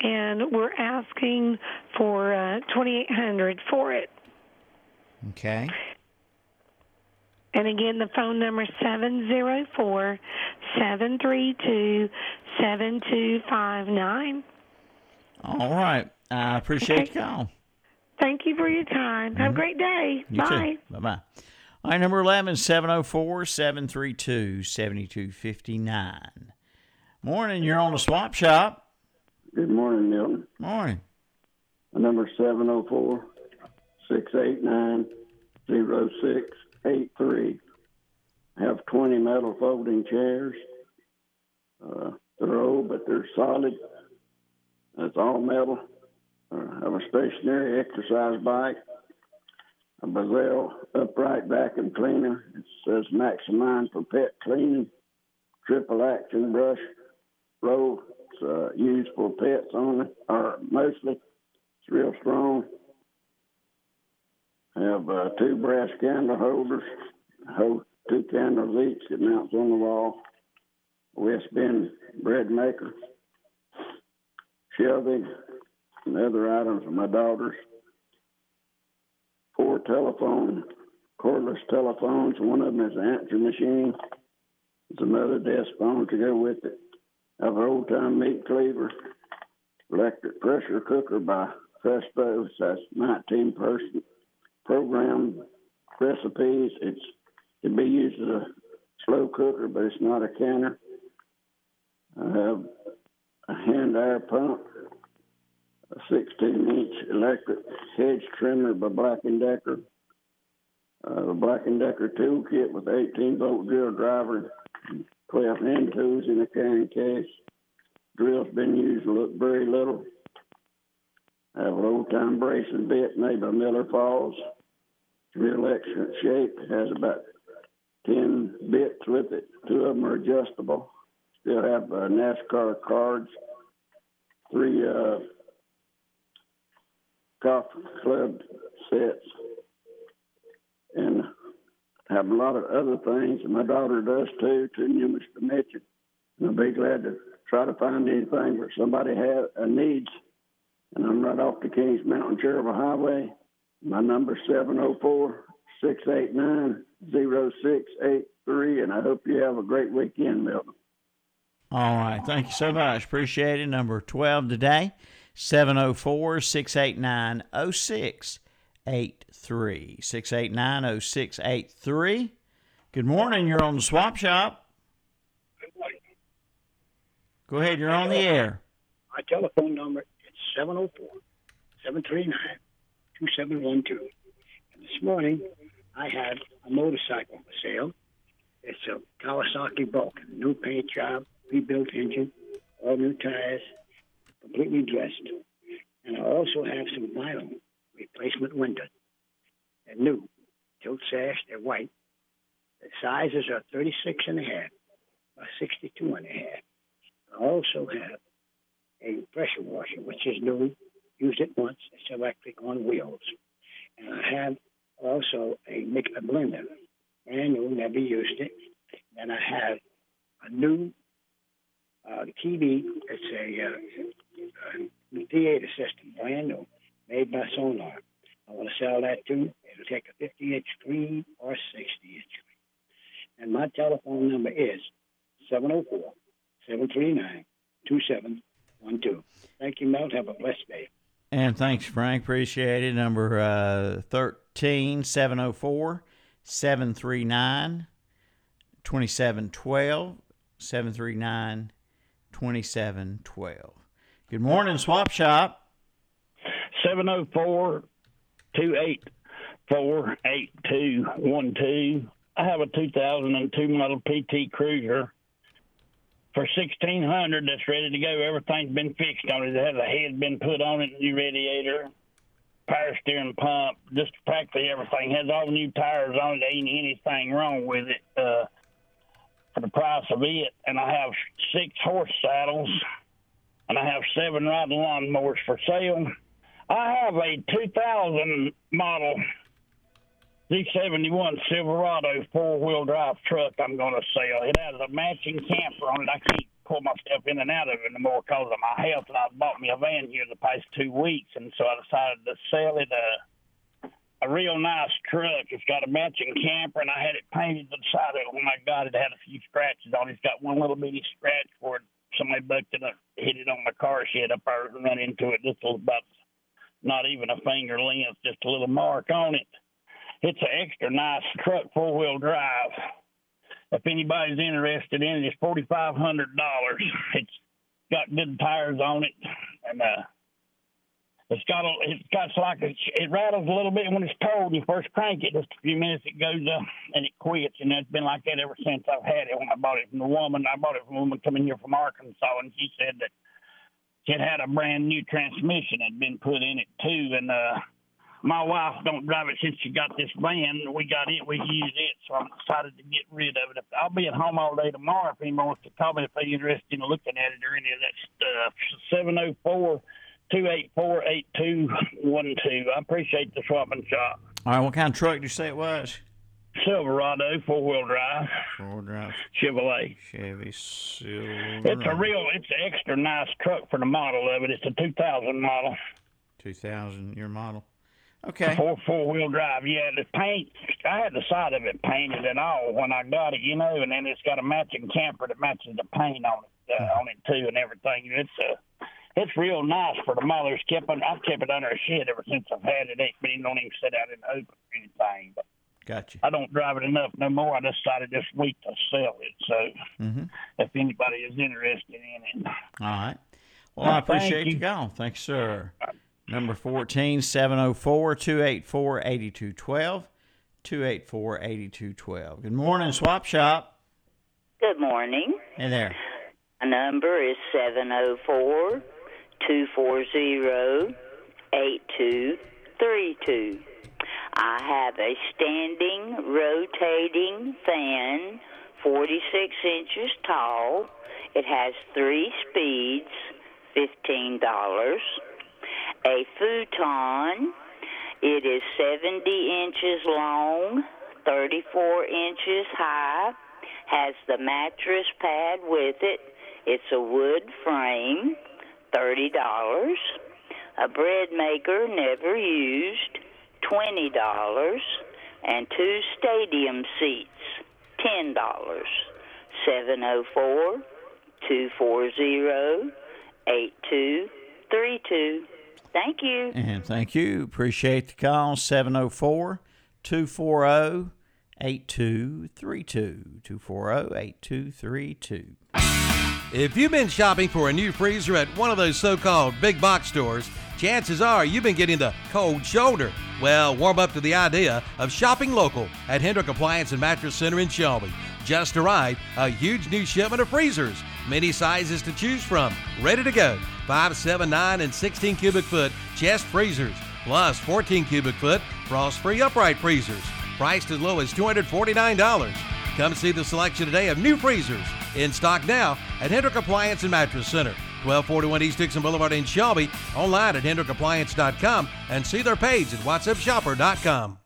and we're asking for uh, 2,800 for it. Okay. And again, the phone number is 704 732 7259. All right. I appreciate the call. Thank you for your time. Have a great day. You Bye. Bye bye. All right, number 11, 704 732 7259. Morning, you're on the swap shop. Good morning, Milton. Morning. My number is 704 689 0683. I have 20 metal folding chairs. Uh, they're old, but they're solid. It's all metal. Uh, have a stationary exercise bike, a Bissell upright vacuum cleaner. It says Maximine for pet cleaning, triple action brush roll. It's uh, used for pets only, or mostly. It's real strong. I have uh, two brass candle holders, hold two candles each that mounts on the wall. West Bend bread maker, shelving, and other items of my daughter's. Four telephone, cordless telephones. One of them is an answer machine. There's another desk phone to go with it. I have an old time meat cleaver, electric pressure cooker by Festo. That's 19 person program recipes. It's can be used as a slow cooker, but it's not a canner. I have a hand air pump, a 16 inch electric hedge trimmer by Black and Decker, uh, the Black and Decker toolkit with 18 volt drill driver, 12 hand tools in a carrying case. Drill's been used look very little. I have an old time bracing bit made by Miller Falls. Real excellent shape. Has about 10 bits with it. Two of them are adjustable. Still have uh, NASCAR cards, three uh, golf club sets, and have a lot of other things. My daughter does too, too numerous to mention. And I'll be glad to try to find anything where somebody has a uh, needs. And I'm right off the Kings Mountain Cherryville Highway. My number 704 689 0683. And I hope you have a great weekend, Milton. All right. Thank you so much. Appreciate it. Number 12 today, 704 689 0683. 689 0683. Good morning. You're on the swap shop. Go ahead. You're on the air. My telephone number is 704 739 2712. And this morning, I had a motorcycle for sale. It's a Kawasaki Bulk, new paint job, rebuilt engine, all new tires, completely dressed. And I also have some vinyl replacement windows. They're new, tilt sash, they're white. The sizes are 36 and a half by 62 and a half. I also have a pressure washer, which is new, used it once, it's electric on wheels. And I have also a mix a blender, brand new, never used it. And I have a new uh, TV. It's a, uh, a theater system, brand new, made by Sonar. I want to sell that too. It'll take a 50 inch screen or 60 inch screen. And my telephone number is 704 739 2712. Thank you, Mel. Have a blessed day. And thanks, Frank. Appreciate it. Number uh, 13 704 739 2712. 739 2712. Good morning, Swap Shop. 704 284 8212. I have a 2002 model PT Cruiser for 1600 that's ready to go. Everything's been fixed on it. It has a head been put on it, new radiator, power steering pump, just practically everything. Has all the new tires on it. Ain't anything wrong with it uh, for the price of it. And I have six horse saddles, and I have seven riding lawnmowers for sale. I have a 2000 model Z71 Silverado four wheel drive truck I'm going to sell. It has a matching camper on it. I can't pull myself in and out of it anymore because of my health. And I bought me a van here the past two weeks, and so I decided to sell it. Uh, a real nice truck. It's got a matching camper, and I had it painted to the side of it. When I got it, had a few scratches on it. It's got one little bitty scratch where somebody bucked it up, hit it on my car shed up there and run into it. Just about not even a finger length, just a little mark on it. It's an extra nice truck, four wheel drive. If anybody's interested in it, it's forty five hundred dollars. It's got good tires on it, and uh, it's got a, it's got like a, it rattles a little bit when it's towed. You first crank it, just a few minutes it goes up and it quits, and it's been like that ever since I've had it. When I bought it from the woman, I bought it from a woman coming here from Arkansas, and she said that it had a brand new transmission had been put in it too, and uh, my wife don't drive it since she got this van. We got it, we use it, so I'm excited to get rid of it. I'll be at home all day tomorrow if anyone wants to call me if they're interested in looking at it or any of that stuff. Seven oh four. 284-8212. I appreciate the swapping shop. All right, what kind of truck did you say it was? Silverado, four wheel drive. Four wheel drive. Chevrolet. Chevy Silverado. It's a real, it's an extra nice truck for the model of it. It's a 2000 model. 2000 your model. Okay. Four four wheel drive. Yeah, the paint. I had the side of it painted and all when I got it, you know, and then it's got a matching camper that matches the paint on it, uh, on it too, and everything. It's a it's real nice for the mothers. Kept it, I've kept it under a shed ever since I've had it. But it don't even sit out in the open or anything. But gotcha. I don't drive it enough no more. I decided this week to sell it. So mm-hmm. if anybody is interested in it, all right. Well, I appreciate you. you call. Thanks, sir. Number 14 704 284 8212. 284 8212. Good morning, Swap Shop. Good morning. Hey there. My number is 704 240 8232. I have a standing rotating fan, 46 inches tall. It has three speeds, $15. A futon, it is 70 inches long, 34 inches high, has the mattress pad with it. It's a wood frame, $30. A bread maker never used, $20. And two stadium seats, $10. 704 240 8232. Thank you. And thank you. Appreciate the call. 704 240 8232. 240 8232. If you've been shopping for a new freezer at one of those so called big box stores, chances are you've been getting the cold shoulder. Well, warm up to the idea of shopping local at Hendrick Appliance and Mattress Center in Shelby. Just arrived a huge new shipment of freezers, many sizes to choose from, ready to go. 5, 7, 9, and 16 cubic foot chest freezers, plus 14 cubic foot frost free upright freezers, priced as low as $249. Come see the selection today of new freezers in stock now at Hendrick Appliance and Mattress Center. 1241 East Dixon Boulevard in Shelby. Online at HendrickAppliance.com and see their page at WhatsUpShopper.com.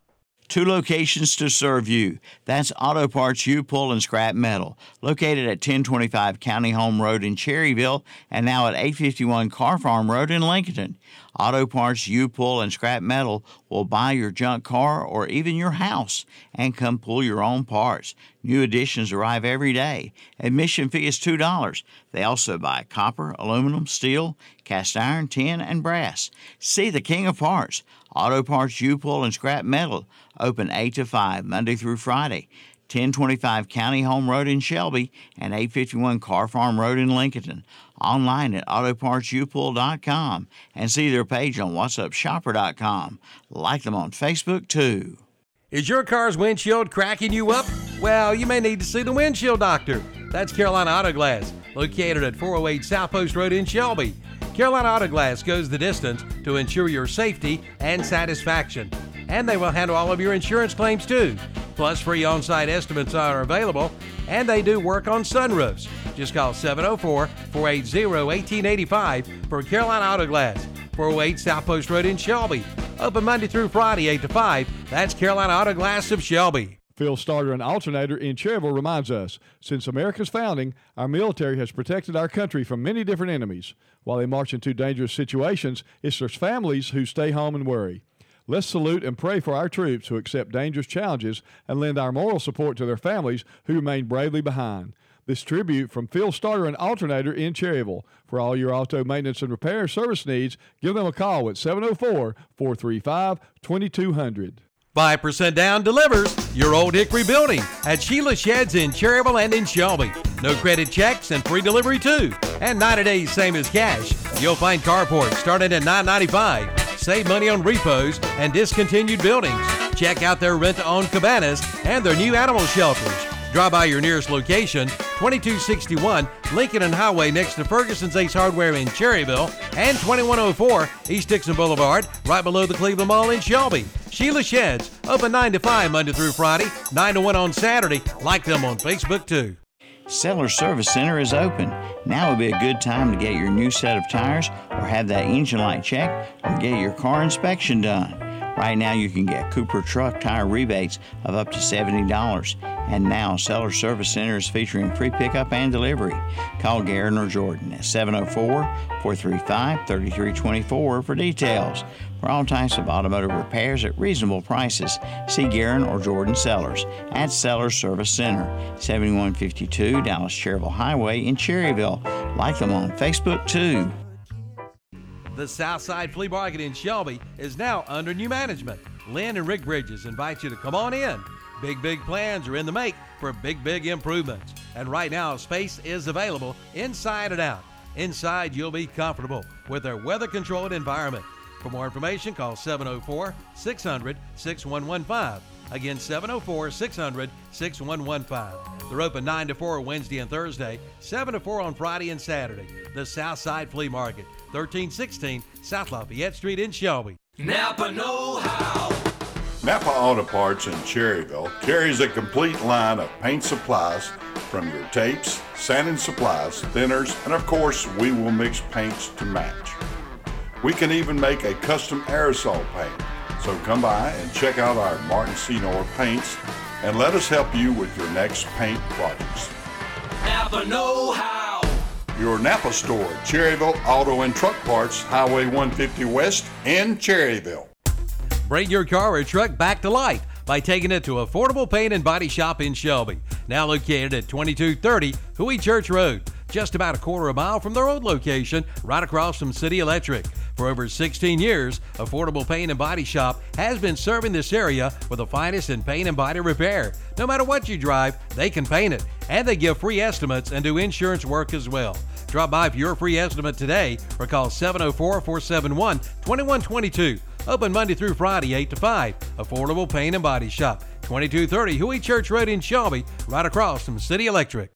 Two locations to serve you. That's Auto Parts U Pull and Scrap Metal, located at 1025 County Home Road in Cherryville and now at 851 Car Farm Road in Lincoln. Auto Parts U Pull and Scrap Metal will buy your junk car or even your house and come pull your own parts. New additions arrive every day. Admission fee is $2. They also buy copper, aluminum, steel, cast iron, tin, and brass. See the King of Parts. Auto Parts U Pull and Scrap Metal open 8 to 5 Monday through Friday. 1025 County Home Road in Shelby and 851 Car Farm Road in Lincoln. Online at autopartsupull.com and see their page on whatsupshopper.com. Like them on Facebook too. Is your car's windshield cracking you up? Well, you may need to see the windshield doctor. That's Carolina Auto Glass, located at 408 South Post Road in Shelby. Carolina Auto Glass goes the distance to ensure your safety and satisfaction. And they will handle all of your insurance claims too. Plus, free on site estimates are available, and they do work on sunroofs. Just call 704 480 1885 for Carolina Auto Glass, 408 South Post Road in Shelby. Open Monday through Friday, 8 to 5. That's Carolina Auto Glass of Shelby. Phil Starter, an alternator in Cherryville, reminds us since America's founding, our military has protected our country from many different enemies. While they march into dangerous situations, it's their families who stay home and worry. Let's salute and pray for our troops who accept dangerous challenges and lend our moral support to their families who remain bravely behind. This tribute from Phil Starter and Alternator in Cherryville. For all your auto maintenance and repair service needs, give them a call at 704 435 2200. 5% down delivers your old Hickory building at Sheila Sheds in Cherryville and in Shelby. No credit checks and free delivery too. And 90 days same as cash. You'll find carports starting at $9.95. Save money on repos and discontinued buildings. Check out their rent to own cabanas and their new animal shelters. Drop by your nearest location, 2261 Lincolnton Highway next to Ferguson's Ace Hardware in Cherryville, and 2104 East Dixon Boulevard, right below the Cleveland Mall in Shelby. Sheila Sheds, open 9 to 5 Monday through Friday, 9 to 1 on Saturday. Like them on Facebook too. Seller Service Center is open. Now would be a good time to get your new set of tires or have that engine light checked or get your car inspection done. Right now, you can get Cooper truck tire rebates of up to $70. And now, Seller Service Center is featuring free pickup and delivery. Call Garen or Jordan at 704 435 3324 for details. For all types of automotive repairs at reasonable prices, see Garen or Jordan Sellers at Seller Service Center, 7152 Dallas Cherryville Highway in Cherryville. Like them on Facebook too. The Southside Flea Market in Shelby is now under new management. Lynn and Rick Bridges invite you to come on in. Big, big plans are in the make for big, big improvements. And right now, space is available inside and out. Inside, you'll be comfortable with their weather controlled environment. For more information, call 704 600 6115. Again, 704 600 6115. They're open 9 to 4 Wednesday and Thursday, 7 to 4 on Friday and Saturday. The Southside Flea Market, 1316 South Lafayette Street in Shelby. Napa Know How. Napa Auto Parts in Cherryville carries a complete line of paint supplies from your tapes, sanding supplies, thinners, and of course, we will mix paints to match. We can even make a custom aerosol paint. So come by and check out our Martin Senour paints and let us help you with your next paint projects. Napa Know How. Your Napa store, Cherryville Auto and Truck Parts, Highway 150 West in Cherryville. Bring your car or truck back to life by taking it to Affordable Paint and Body Shop in Shelby, now located at 2230 Huey Church Road, just about a quarter of a mile from their old location, right across from City Electric. For over 16 years, Affordable Paint and Body Shop has been serving this area with the finest in paint and body repair. No matter what you drive, they can paint it, and they give free estimates and do insurance work as well. Drop by for your free estimate today or call 704 471 2122. Open Monday through Friday, 8 to 5. Affordable Paint and Body Shop, 2230 Huey Church Road in Shelby, right across from City Electric.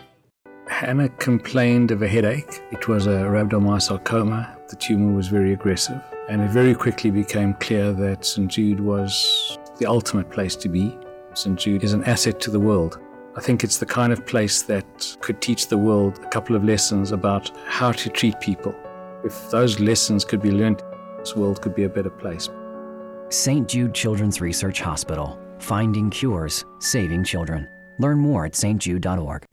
Hannah complained of a headache. It was a rhabdomyosarcoma. The tumor was very aggressive. And it very quickly became clear that St. Jude was the ultimate place to be. St. Jude is an asset to the world. I think it's the kind of place that could teach the world a couple of lessons about how to treat people. If those lessons could be learned, this world could be a better place. St. Jude Children's Research Hospital. Finding cures, saving children. Learn more at stjude.org.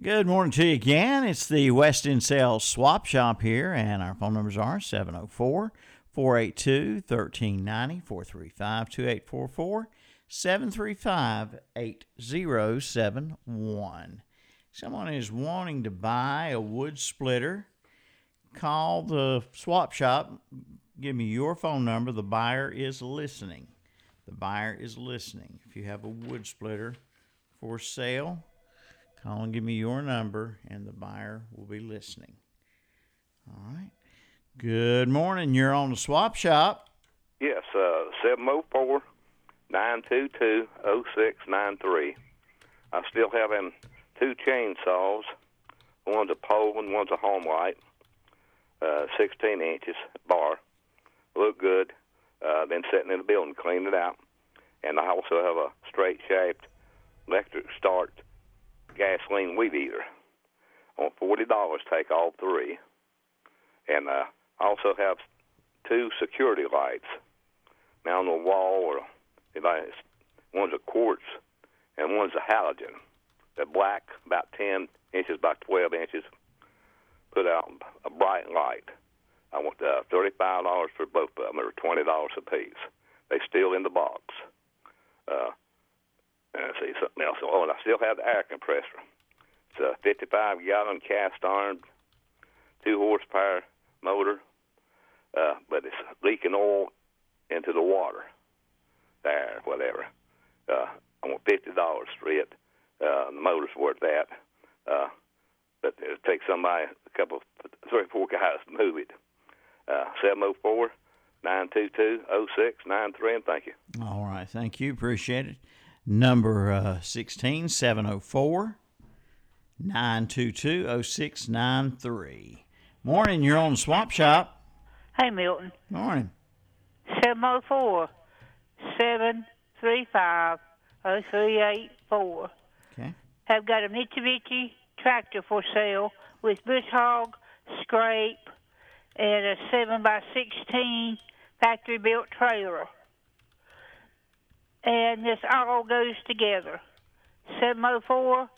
Good morning to you again. It's the West End Sales Swap Shop here, and our phone numbers are 704 482 1390 435 2844 735 8071. Someone is wanting to buy a wood splitter. Call the swap shop. Give me your phone number. The buyer is listening. The buyer is listening. If you have a wood splitter for sale, Call and give me your number, and the buyer will be listening. All right. Good morning. You're on the swap shop. Yes, uh, 704 922 0693. I still have them two chainsaws. One's a pole and one's a Homelite. Uh, 16 inches bar. Look good. Uh, been sitting in the building, cleaned it out. and I also have a straight shafted electric start gasoline weed eater. On forty dollars, take all three, and uh, I also have two security lights mounted on the wall, or if I, one's a quartz and one's a halogen. They're black, about ten inches by twelve inches. Put out a bright light. I want uh, thirty-five dollars for both of them, or twenty dollars a piece. They still in the box. Uh, and I see something else. Oh, and I still have the air compressor. It's a 55 gallon cast iron, two horsepower motor, uh, but it's leaking oil into the water, there, whatever. Uh, I want fifty dollars for it. Uh, the motor's worth that. Uh, but it'll take somebody, a couple, three four guys to move it. Uh, 704 922 0693, and thank you. All right. Thank you. Appreciate it. Number uh, 16 704 922 0693. Morning. You're on Swap Shop. Hey, Milton. Morning. 704 735 0384. Okay. Have got a Mitsubishi tractor for sale with bush hog, scrape, and a 7 by 16 factory built trailer. And this all goes together. 704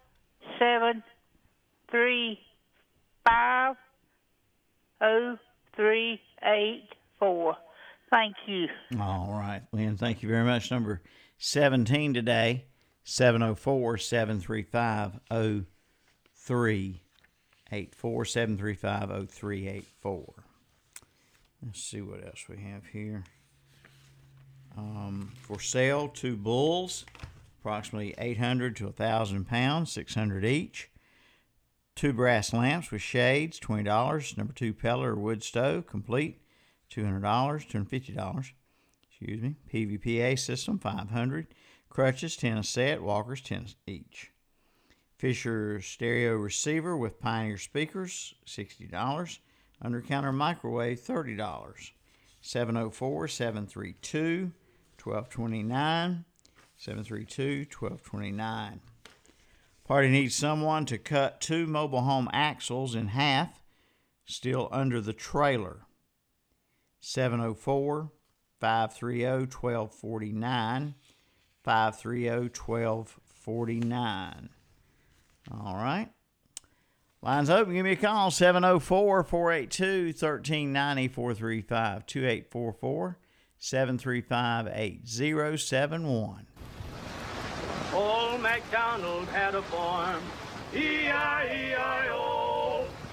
735 0384. Thank you. All right, Lynn. Thank you very much. Number 17 today, 704 735 0384. 735 0384. Let's see what else we have here. Um, for sale, two bulls, approximately 800 to 1,000 pounds, 600 each. Two brass lamps with shades, $20. Number two pellet or wood stove, complete, $200, $250. Excuse me. PVPA system, 500 Crutches, 10 a set. Walkers, 10 each. Fisher stereo receiver with Pioneer speakers, $60. Under counter microwave, $30. 704 732 1229. 732 1229. Party needs someone to cut two mobile home axles in half, still under the trailer. 704 530 1249. 530 1249. All right. Lines open. Give me a call 704 482 1390 435 2844 735 8071. Old MacDonald had a farm, E-I-E-I-O.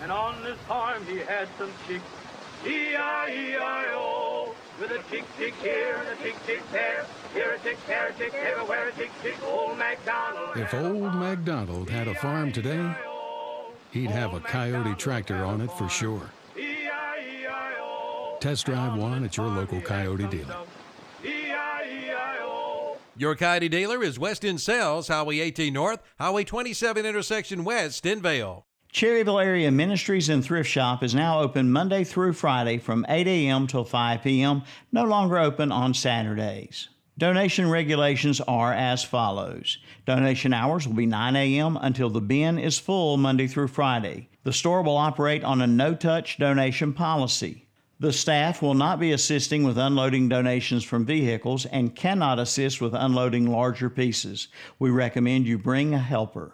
And on this farm he had some chicks, E-I-E-I-O. With a tick tick here and a tick tick there, here a tick, there a tick, everywhere a tick tick. Old MacDonald. If old MacDonald had a farm today, he'd have a Kioti tractor on it for sure. Test drive one at your local Kioti dealer. Your Kioti dealer is West End Sales, Highway 18 North, Highway 27 intersection West in Vale. Cherryville Area Ministries and Thrift Shop is now open Monday through Friday from 8 a.m. till 5 p.m., no longer open on Saturdays. Donation regulations are as follows. Donation hours will be 9 a.m. until the bin is full Monday through Friday. The store will operate on a no touch donation policy. The staff will not be assisting with unloading donations from vehicles and cannot assist with unloading larger pieces. We recommend you bring a helper.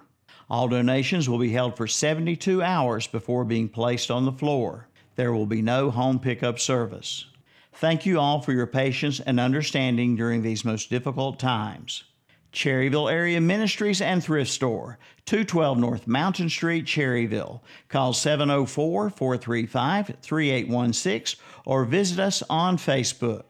All donations will be held for 72 hours before being placed on the floor. There will be no home pickup service. Thank you all for your patience and understanding during these most difficult times. Cherryville Area Ministries and Thrift Store, 212 North Mountain Street, Cherryville. Call 704 435 3816 or visit us on Facebook.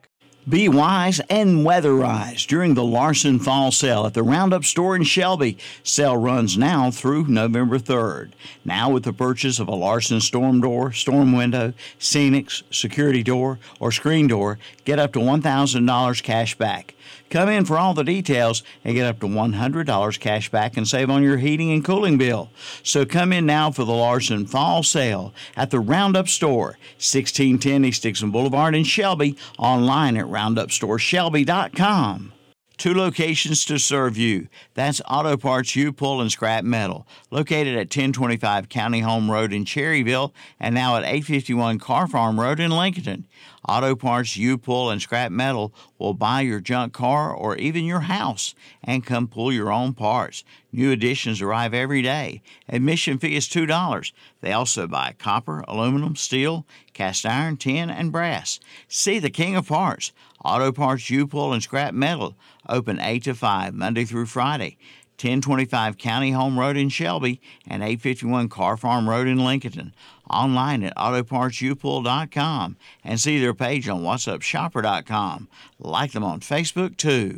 Be wise and weatherize during the Larson Fall Sale at the Roundup Store in Shelby. Sale runs now through November 3rd. Now, with the purchase of a Larson storm door, storm window, Scenics, security door, or screen door, get up to $1,000 cash back. Come in for all the details and get up to $100 cash back and save on your heating and cooling bill. So come in now for the Larson Fall Sale at the Roundup Store, 1610 East Dixon Boulevard in Shelby, online at roundupstoreshelby.com. Two locations to serve you. That's Auto Parts U Pull and Scrap Metal, located at 1025 County Home Road in Cherryville and now at 851 Car Farm Road in Lincoln. Auto Parts U Pull and Scrap Metal will buy your junk car or even your house and come pull your own parts. New additions arrive every day. Admission fee is $2. They also buy copper, aluminum, steel, cast iron, tin, and brass. See the king of parts. Auto Parts U Pull and Scrap Metal, open 8 to 5, Monday through Friday. 1025 County Home Road in Shelby and 851 Car Farm Road in Lincoln. Online at autopartsupull.com and see their page on whatsupshopper.com. Like them on Facebook too.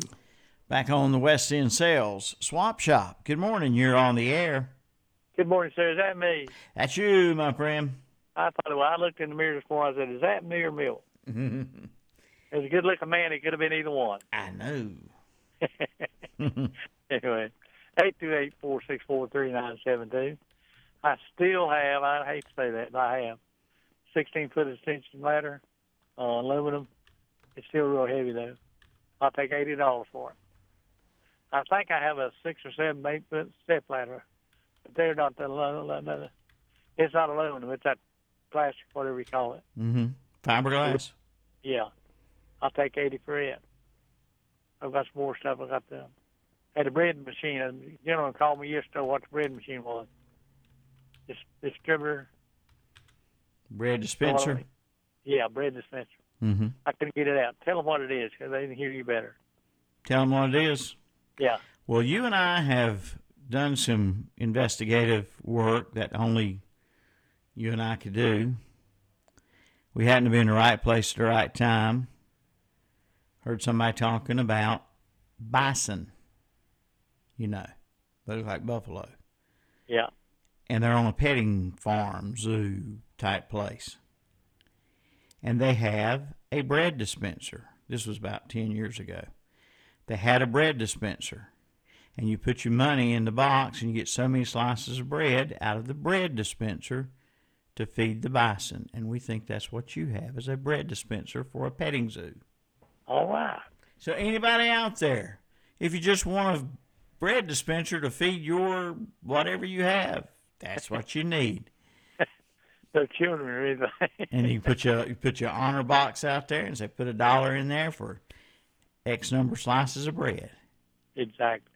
Back on the West End Sales Swap Shop. Good morning. You're on the air. Good morning, sir. Is that me? That's you, my friend. I thought, well, I looked in the mirror this morning. I said, is that me or Milt? As a good looking man, it could have been either one. I know. anyway, eight two eight four six four three nine seven two. I still have. I hate to say that, but I have sixteen foot extension ladder, uh, aluminum. It's still real heavy though. I'll take eighty dollars for it. I think I have a six or seven eight foot step ladder, but they're not the. the it's not aluminum. It's that plastic, whatever you call it. Mm-hmm. Fiberglass. Yeah, I'll take eighty for it. I've got some more stuff. I got the had a bread machine. A gentleman called me yesterday what the bread machine was. This distributor. Bread dispenser. Yeah, bread dispenser. Mm-hmm. I couldn't get it out. Tell them what it is because they can hear you better. Tell them what it is. Yeah. Well, you and I have done some investigative work that only you and I could do. We happened to be in the right place at the right time. Heard somebody talking about bison. You know, they look like buffalo. Yeah. And they're on a petting farm, zoo type place. And they have a bread dispenser. This was about 10 years ago. They had a bread dispenser. And you put your money in the box and you get so many slices of bread out of the bread dispenser to feed the bison. And we think that's what you have as a bread dispenser for a petting zoo. All right. So anybody out there, if you just want a bread dispenser to feed your whatever you have, that's what you need. No children or anything. and you put your you put your honor box out there and say put a dollar in there for X number of slices of bread. Exactly.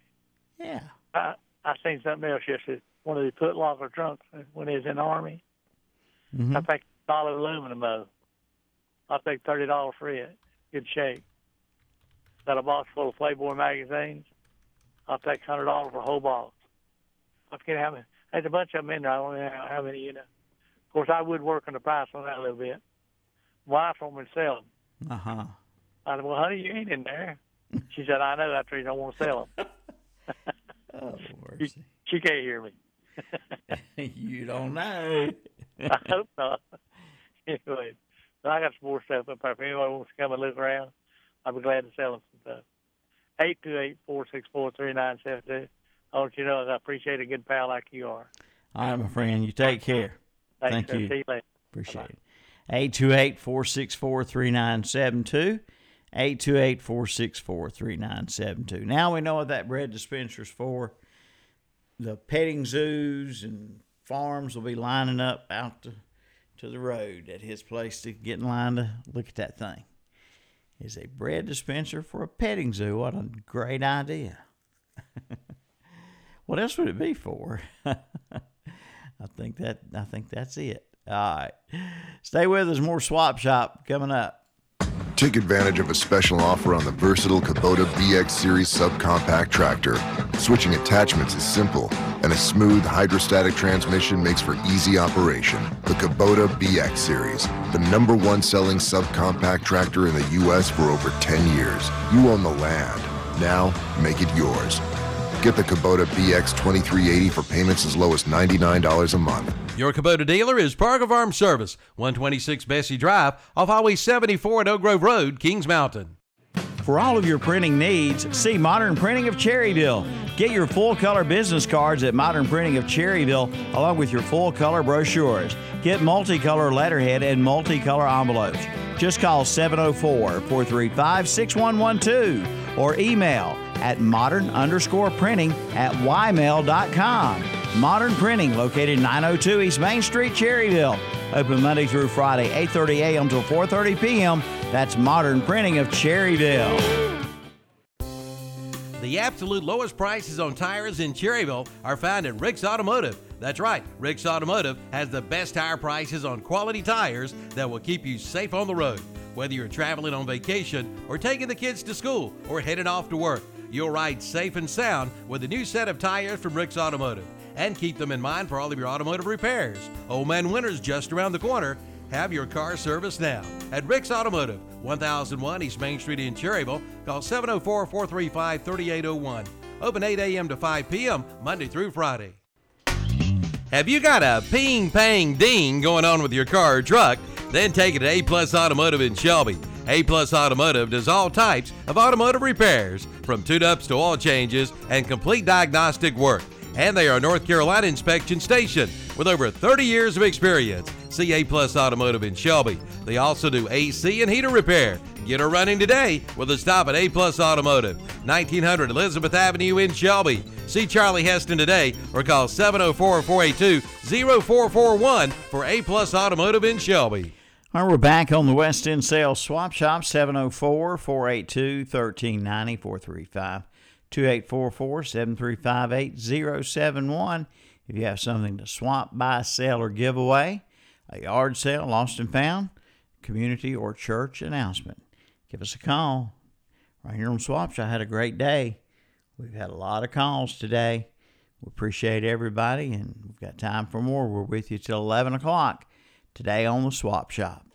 Yeah. I I seen something else yesterday. One of the foot locker trunks when he was in the army. Mm-hmm. I think solid aluminum though. I'll take thirty dollars for it. Good shape. Got a box full of Playboy magazines. I'll take hundred dollars for a whole box. I forget how many. There's a bunch of them in there. I don't know how many you know. Of course, I would work on the price on that a little bit. Wife told me to sell them. Uh huh. I said, "Well, honey, you ain't in there." She said, "I know. That's the reason I want to sell them." oh, she, she can't hear me. you don't know. I hope not. anyway, but I got some more stuff up there. If anybody wants to come and look around, I'll be glad to sell them some stuff. Eight two eight four six four three nine seven two. I want you to know that I appreciate a good pal like you are. All right, my friend. You take care. Thanks, Thank sir. you. See you later. Appreciate it. 828 464 3972. 828 464 3972. Now we know what that bread dispenser's for. The petting zoos and farms will be lining up out to, to the road at his place to get in line to look at that thing. Is a bread dispenser for a petting zoo. What a great idea. what else would it be for? I think that I think that's it. All right. Stay with us. More Swap Shop coming up. Take advantage of a special offer on the versatile Kubota BX Series subcompact tractor. Switching attachments is simple, and a smooth hydrostatic transmission makes for easy operation. The Kubota BX Series, the number one selling subcompact tractor in the U.S. for over 10 years. You own the land. Now, make it yours. Get the Kubota BX 2380 for payments as low as $99 a month. Your Kubota dealer is Park of Arms Service, 126 Bessie Drive, off Highway 74 at Oak Grove Road, Kings Mountain. For all of your printing needs, see Modern Printing of Cherryville. Get your full color business cards at Modern Printing of Cherryville along with your full color brochures. Get multicolor letterhead and multicolor envelopes. Just call 704 435 6112 or email at modern underscore printing at ymail.com. Modern Printing, located 902 East Main Street, Cherryville. Open Monday through Friday, 8.30 a.m. till 4.30 p.m. That's Modern Printing of Cherryville. The absolute lowest prices on tires in Cherryville are found at Rick's Automotive. That's right, Rick's Automotive has the best tire prices on quality tires that will keep you safe on the road. Whether you're traveling on vacation or taking the kids to school or heading off to work, you'll ride safe and sound with a new set of tires from Rick's Automotive. And keep them in mind for all of your automotive repairs. Old Man Winter's just around the corner. Have your car serviced now at Rick's Automotive, 1001 East Main Street in Cherryville. Call 704 435 3801. Open 8 a.m. to 5 p.m. Monday through Friday. Have you got a ping pang ding going on with your car or truck? Then take it to A Plus Automotive in Shelby. A Plus Automotive does all types of automotive repairs, from tune ups to oil changes and complete diagnostic work. And they are a North Carolina inspection station with over 30 years of experience. See A Plus Automotive in Shelby. They also do AC and heater repair. Get her running today with a stop at A Plus Automotive, 1900 Elizabeth Avenue in Shelby. See Charlie Heston today or call 704 482 0441 for A Plus Automotive in Shelby. All right, we're back on the West End Sales Swap Shop, 704 482 1390 435 2844 735 8071. If you have something to swap, buy, sell, or give away, a yard sale, lost and found, community or church announcement, give us a call. Right here on Swap Shop, I had a great day. We've had a lot of calls today. We appreciate everybody, and we've got time for more. We're with you till 11 o'clock today on the Swap Shop.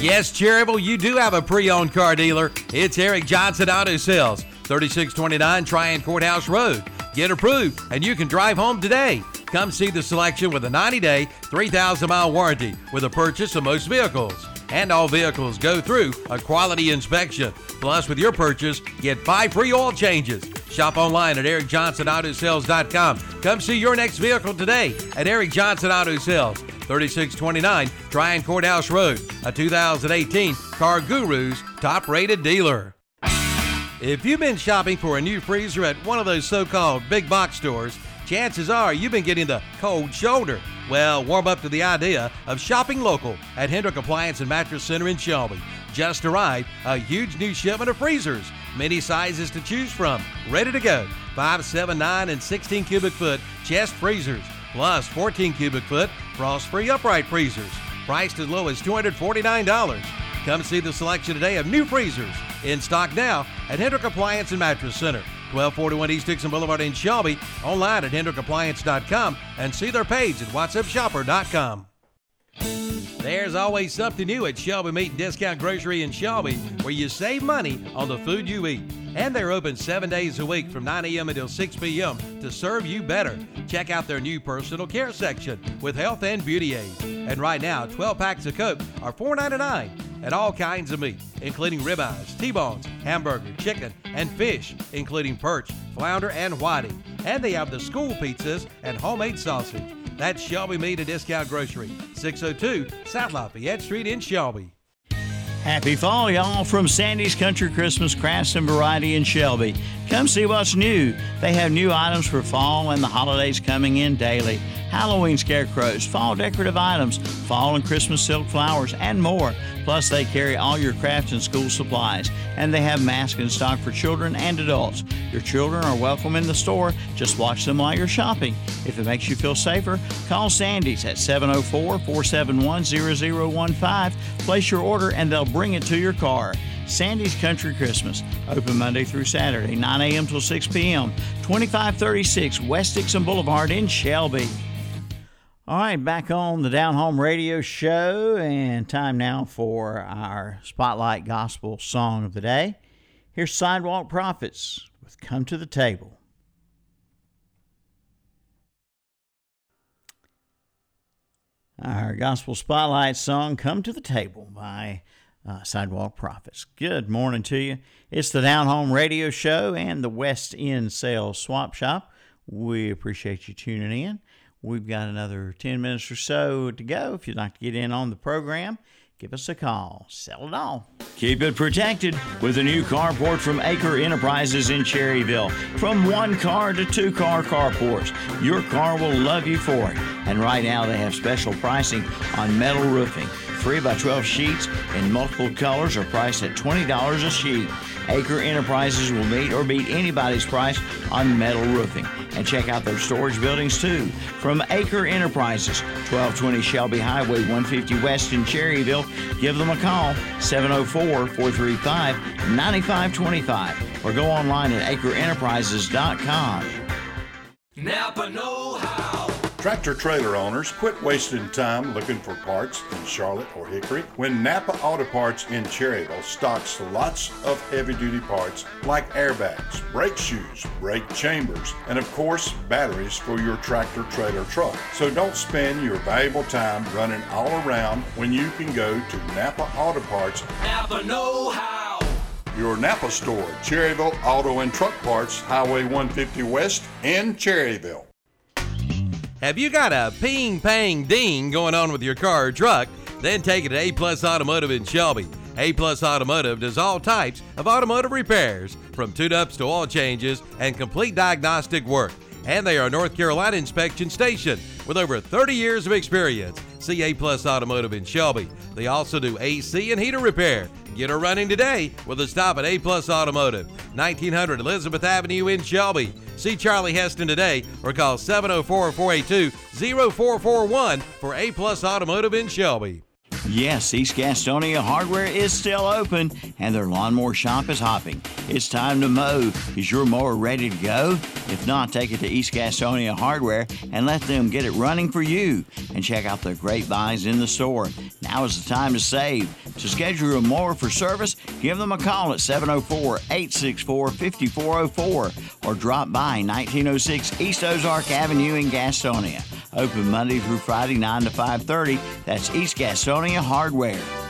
Yes, Cherryville, you do have a pre-owned car dealer. It's Eric Johnson Auto Sales, 3629 Tryon Courthouse Road. Get approved, and you can drive home today. Come see the selection with a 90-day, 3,000-mile warranty with a purchase of most vehicles. And all vehicles go through a quality inspection. Plus, with your purchase, get five free oil changes. Shop online at ericjohnsonautosales.com. Come see your next vehicle today at Eric Johnson Auto Sales, 3629 Tryon Courthouse Road, a 2018 CarGurus top rated dealer. If you've been shopping for a new freezer at one of those so called big box stores, chances are you've been getting the cold shoulder. Well, warm up to the idea of shopping local at Hendrick Appliance and Mattress Center in Shelby. Just arrived a huge new shipment of freezers, many sizes to choose from, ready to go. 5, 7, 9, and 16 cubic foot chest freezers, plus 14 cubic foot frost free upright freezers, priced as low as $249. Come see the selection today of new freezers in stock now at Hendrick Appliance and Mattress Center. 1241 East Dixon Boulevard in Shelby, online at HendrickAppliance.com, and see their page at WhatsUpShopper.com. There's always something new at Shelby Meat and Discount Grocery in Shelby where you save money on the food you eat. And they're open seven days a week from 9 a.m. until 6 p.m. to serve you better. Check out their new personal care section with health and beauty aids. And right now, 12 packs of Coke are $4.99 and all kinds of meat, including ribeyes, T-bones, hamburger, chicken, and fish, including perch, flounder, and whiting. And they have the school pizzas and homemade sausage. That's Shelby Meat and Discount Grocery, 602 South Lafayette Street in Shelby. Happy fall, y'all, from Sandy's Country Christmas Crafts and Variety in Shelby. Come see what's new. They have new items for fall and the holidays coming in daily. Halloween scarecrows, fall decorative items, fall and Christmas silk flowers, and more. Plus, they carry all your crafts and school supplies, and they have masks in stock for children and adults. Your children are welcome in the store. Just watch them while you're shopping. If it makes you feel safer, call Sandy's at 704 471 0015. Place your order, and they'll bring it to your car. Sandy's Country Christmas, open Monday through Saturday, 9 a.m. till 6 p.m., 2536 West Dixon Boulevard in Shelby. All right, back on the Down Home Radio Show, and time now for our Spotlight Gospel Song of the Day. Here's Sidewalk Prophets with Come to the Table. Our Gospel Spotlight song, Come to the Table, by uh, Sidewalk Prophets. Good morning to you. It's the Down Home Radio Show and the West End Sales Swap Shop. We appreciate you tuning in. We've got another 10 minutes or so to go. If you'd like to get in on the program, give us a call. Sell it all. Keep it protected with a new carport from Acre Enterprises in Cherryville. From one car to two car carports, your car will love you for it. And right now they have special pricing on metal roofing. 3 by 12 sheets in multiple colors are priced at $20 a sheet. Acre Enterprises will meet or beat anybody's price on metal roofing. And check out their storage buildings too. From Acre Enterprises, 1220 Shelby Highway 150 West in Cherryville, give them a call 704 435 9525 or go online at acreenterprises.com. Napa Know How. Tractor trailer owners, quit wasting time looking for parts in Charlotte or Hickory when Napa Auto Parts in Cherryville stocks lots of heavy duty parts like airbags, brake shoes, brake chambers, and of course, batteries for your tractor trailer truck. So don't spend your valuable time running all around when you can go to Napa Auto Parts Napa Know How. your Napa store, Cherryville Auto and Truck Parts, Highway 150 West in Cherryville. Have you got a ping pang ding going on with your car or truck? Then take it to A Plus Automotive in Shelby. A Plus Automotive does all types of automotive repairs, from tune-ups to oil changes and complete diagnostic work. And they are a North Carolina inspection station with over 30 years of experience. See A Plus Automotive in Shelby. They also do AC and heater repair. Get her running today with a stop at A Plus Automotive, 1900 Elizabeth Avenue in Shelby. See Charlie Heston today or call 704 482 0441 for A Plus Automotive in Shelby. Yes, East Gastonia Hardware is still open and their lawnmower shop is hopping. It's time to mow. Is your mower ready to go? If not, take it to East Gastonia Hardware and let them get it running for you. And check out their great buys in the store. Now is the time to save. To schedule your mower for service, give them a call at 704 864 5404 or drop by 1906 East Ozark Avenue in Gastonia. Open Monday through Friday 9 to 5:30. That's East Gastonia Hardware.